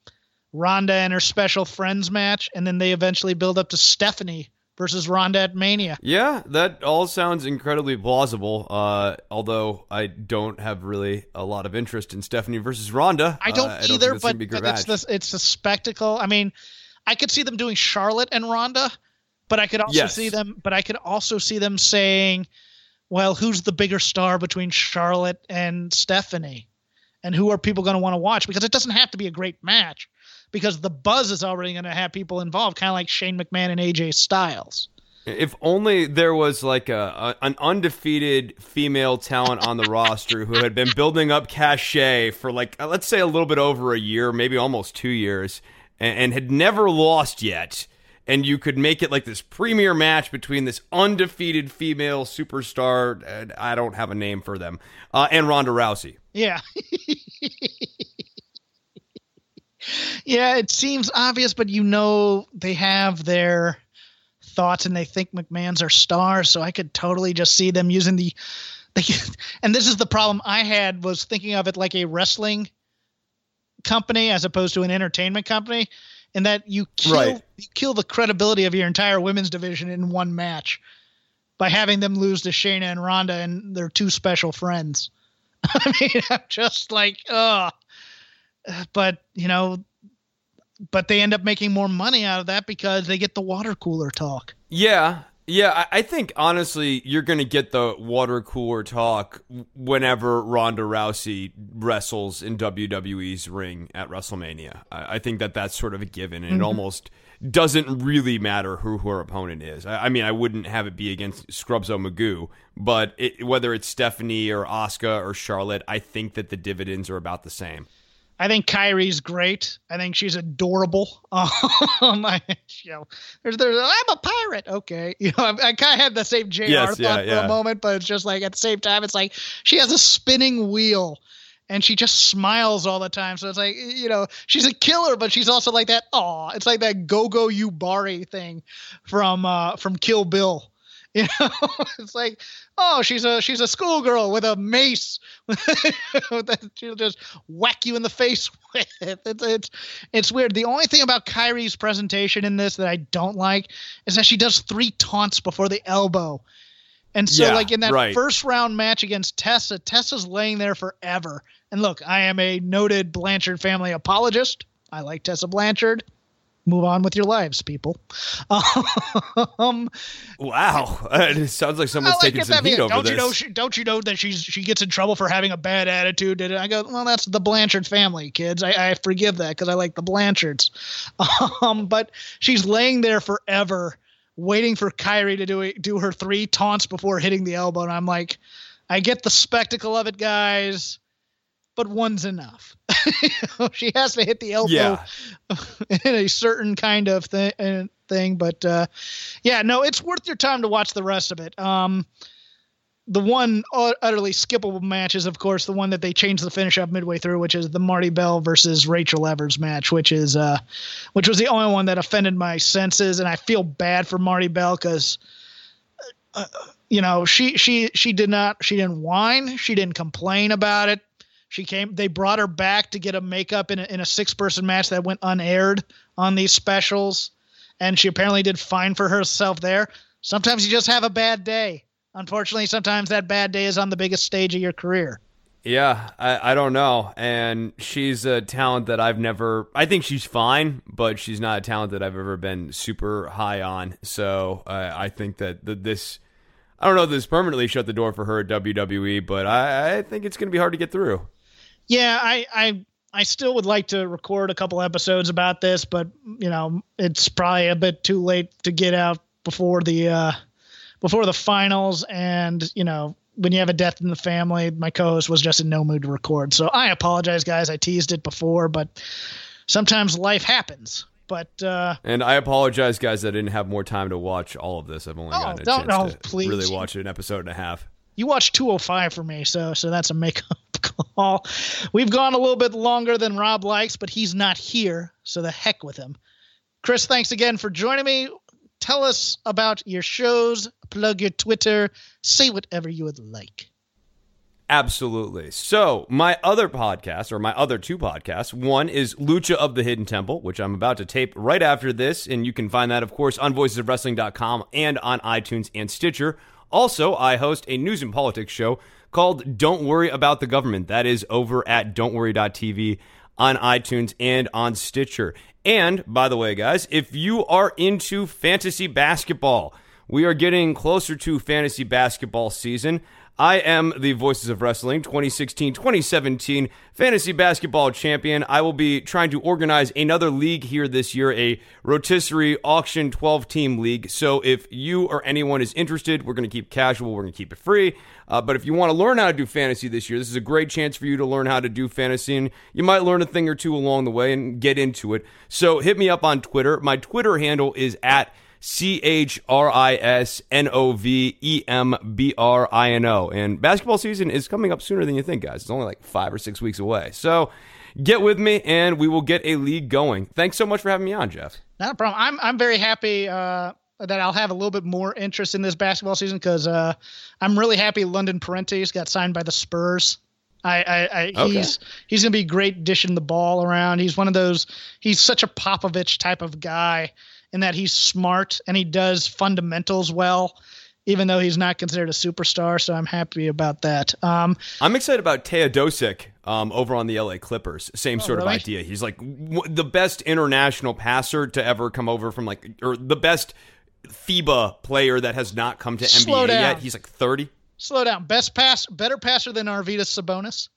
Ronda and her special friends match, and then they eventually build up to Stephanie versus Ronda at Mania. Yeah, that all sounds incredibly plausible. Uh, although I don't have really a lot of interest in Stephanie versus Ronda. I don't Uh, think either, gonna but, a but it's it's the spectacle. I mean, I could see them doing Charlotte and Ronda, but I could also Yes. see them. But I could also see them saying, "Well, who's the bigger star between Charlotte and Stephanie, and who are people going to want to watch?" Because it doesn't have to be a great match, because the buzz is already going to have people involved, kind of like Shane McMahon and AJ Styles. If only there was like a, a an undefeated female talent on the roster who had been building up cachet for like uh, let's say a little bit over a year, maybe almost two years, and, and had never lost yet. And you could make it like this premier match between this undefeated female superstar, I don't have a name for them, uh, and Ronda Rousey. Yeah. yeah, it seems obvious, but you know they have their thoughts and they think McMahon's our star, so I could totally just see them using the they, and this is the problem I had was thinking of it like a wrestling company as opposed to an entertainment company and that you kill Right. you kill the credibility of your entire women's division in one match by having them lose to Shayna and Ronda and their two special friends. I mean, I'm just like, ugh. But you know, but they end up making more money out of that because they get the water cooler talk. Yeah, yeah. I, I think honestly, you're going to get the water cooler talk whenever Ronda Rousey wrestles in WWE's ring at WrestleMania. I, I think that that's sort of a given, and it mm-hmm. almost doesn't really matter who her opponent is. I, mean, I wouldn't have it be against Scrubso Magoo, but it, whether it's Stephanie or Asuka or Charlotte, I think that the dividends are about the same. I think Kairi's great. I think she's adorable. Um, I, you know, there's, there's, I'm a pirate. Okay, you know, I, I kind of had the same JR Yes, thought yeah, for yeah. a moment, but it's just like at the same time, it's like she has a spinning wheel. And she just smiles all the time. So it's like, you know, she's a killer, but she's also like that. Aw, it's like that Gogo Yubari thing from uh, from Kill Bill. You know, it's like, oh, she's a she's a schoolgirl with a mace that she'll just whack you in the face with. It's, it's it's weird. The only thing about Kairi's presentation in this that I don't like is that she does three taunts before the elbow. And so, Yeah, like in that right. first round match against Tessa, Tessa's laying there forever. And look, I am a noted Blanchard family apologist. I like Tessa Blanchard. Move on with your lives, people. Um, Wow, it sounds like someone's like taking some heat over don't this. you know? She, don't you know that she's she gets in trouble for having a bad attitude? And I go, well, that's the Blanchard family, kids. I, I forgive that because I like the Blanchards. Um, but she's laying there forever, waiting for Kairi to do do her three taunts before hitting the elbow. And I'm like, I get the spectacle of it, guys, but one's enough. she has to hit the elbow Yeah. in a certain kind of thi- uh, thing. But uh, yeah, no, it's worth your time to watch the rest of it. Um, the one utterly skippable match is, of course, the one that they changed the finish up midway through, which is the Marti Belle versus Rachel Evers match, which is uh, which was the only one that offended my senses, and I feel bad for Marti Belle because. Uh, you know, she she she did not she didn't whine, she didn't complain about it. She came. They brought her back to get a makeup in a, in a six person match that went unaired on these specials, and she apparently did fine for herself there. Sometimes you just have a bad day. Unfortunately, sometimes that bad day is on the biggest stage of your career. Yeah, I, I don't know. And she's a talent that I've never. I think she's fine, but she's not a talent that I've ever been super high on. So uh, I think that the, this. I don't know if this permanently shut the door for her at WWE, but I, I think it's going to be hard to get through. Yeah, I, I I still would like to record a couple episodes about this, but you know, it's probably a bit too late to get out before the uh, before the finals, and you know, when you have a death in the family, my co-host was just in no mood to record. So I apologize, guys. I teased it before, but sometimes life happens. But uh, and I apologize, guys. I didn't have more time to watch all of this. I've only Oh, gotten a chance no, to please. really watch an episode and a half. You watched 205 for me, so so that's a makeup call. We've gone a little bit longer than Rob likes, but he's not here, so the heck with him. Chris, thanks again for joining me. Tell us about your shows, plug your Twitter, say whatever you would like. Absolutely. So, my other podcast, or my other two podcasts, one is Lucha of the Hidden Temple, which I'm about to tape right after this. And you can find that, of course, on voicesofwrestling.com and on iTunes and Stitcher. Also, I host a news and politics show called Don't Worry About the Government. That is over at don'tworry.tv on iTunes and on Stitcher. And, by the way, guys, if you are into fantasy basketball, we are getting closer to fantasy basketball season. I am the Voices of Wrestling 2016 2017 fantasy basketball champion. I will be trying to organize another league here this year, a rotisserie auction 12 team league. So if you or anyone is interested, we're going to keep casual, we're going to keep it free. Uh, but if you want to learn how to do fantasy this year, this is a great chance for you to learn how to do fantasy. And you might learn a thing or two along the way and get into it. So hit me up on Twitter. My Twitter handle is at C H R I S N O V E M B R I N O. And basketball season is coming up sooner than you think, guys. It's only like five or six weeks away. So get with me and we will get a league going. Thanks so much for having me on, Jeff. Not a problem. I'm I'm very happy uh, that I'll have a little bit more interest in this basketball season because uh, I'm really happy London Parentes got signed by the Spurs. I, I, I Okay. he's he's gonna be great dishing the ball around. He's one of those. He's such a Popovich type of guy in that he's smart and he does fundamentals well, even though he's not considered a superstar. So I'm happy about that. Um, I'm excited about Teodosic um, over on the LA Clippers. Same sort of idea. He's like w- the best international passer to ever come over from like, or the best FIBA player that has not come to Slow NBA down. yet. He's like 30. slow down. Best pass, better passer than Arvydas Sabonis.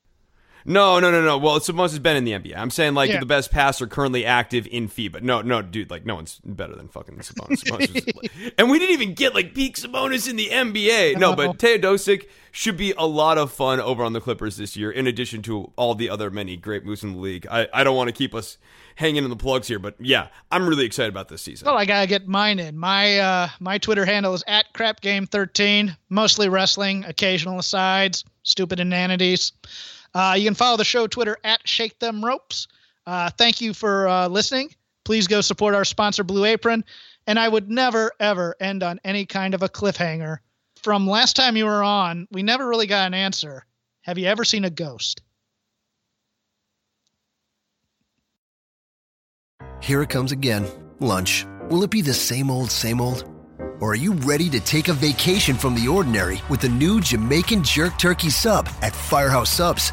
No, no, no, no. Well, Sabonis has been in the NBA. I'm saying like Yeah. the best passer currently active in FIBA. No, no, dude, like no one's better than fucking Sabonis. Sabonis was- and we didn't even get like peak Sabonis in the NBA. No, but Teodosic should be a lot of fun over on the Clippers this year. In addition to all the other many great moves in the league. I, I don't want to keep us hanging in the plugs here, but yeah, I'm really excited about this season. Well, I gotta get mine in. My uh, my Twitter handle is at crapgame13. Mostly wrestling, occasional asides, stupid inanities. Uh, you can follow the show Twitter at Shake Them Ropes. Uh, thank you for uh, listening. Please go support our sponsor Blue Apron. And I would never ever end on any kind of a cliffhanger. From last time you were on, we never really got an answer. Have you ever seen a ghost? Here it comes again. Lunch. Will it be the same old, same old? Or are you ready to take a vacation from the ordinary with the new Jamaican Jerk Turkey Sub at Firehouse Subs?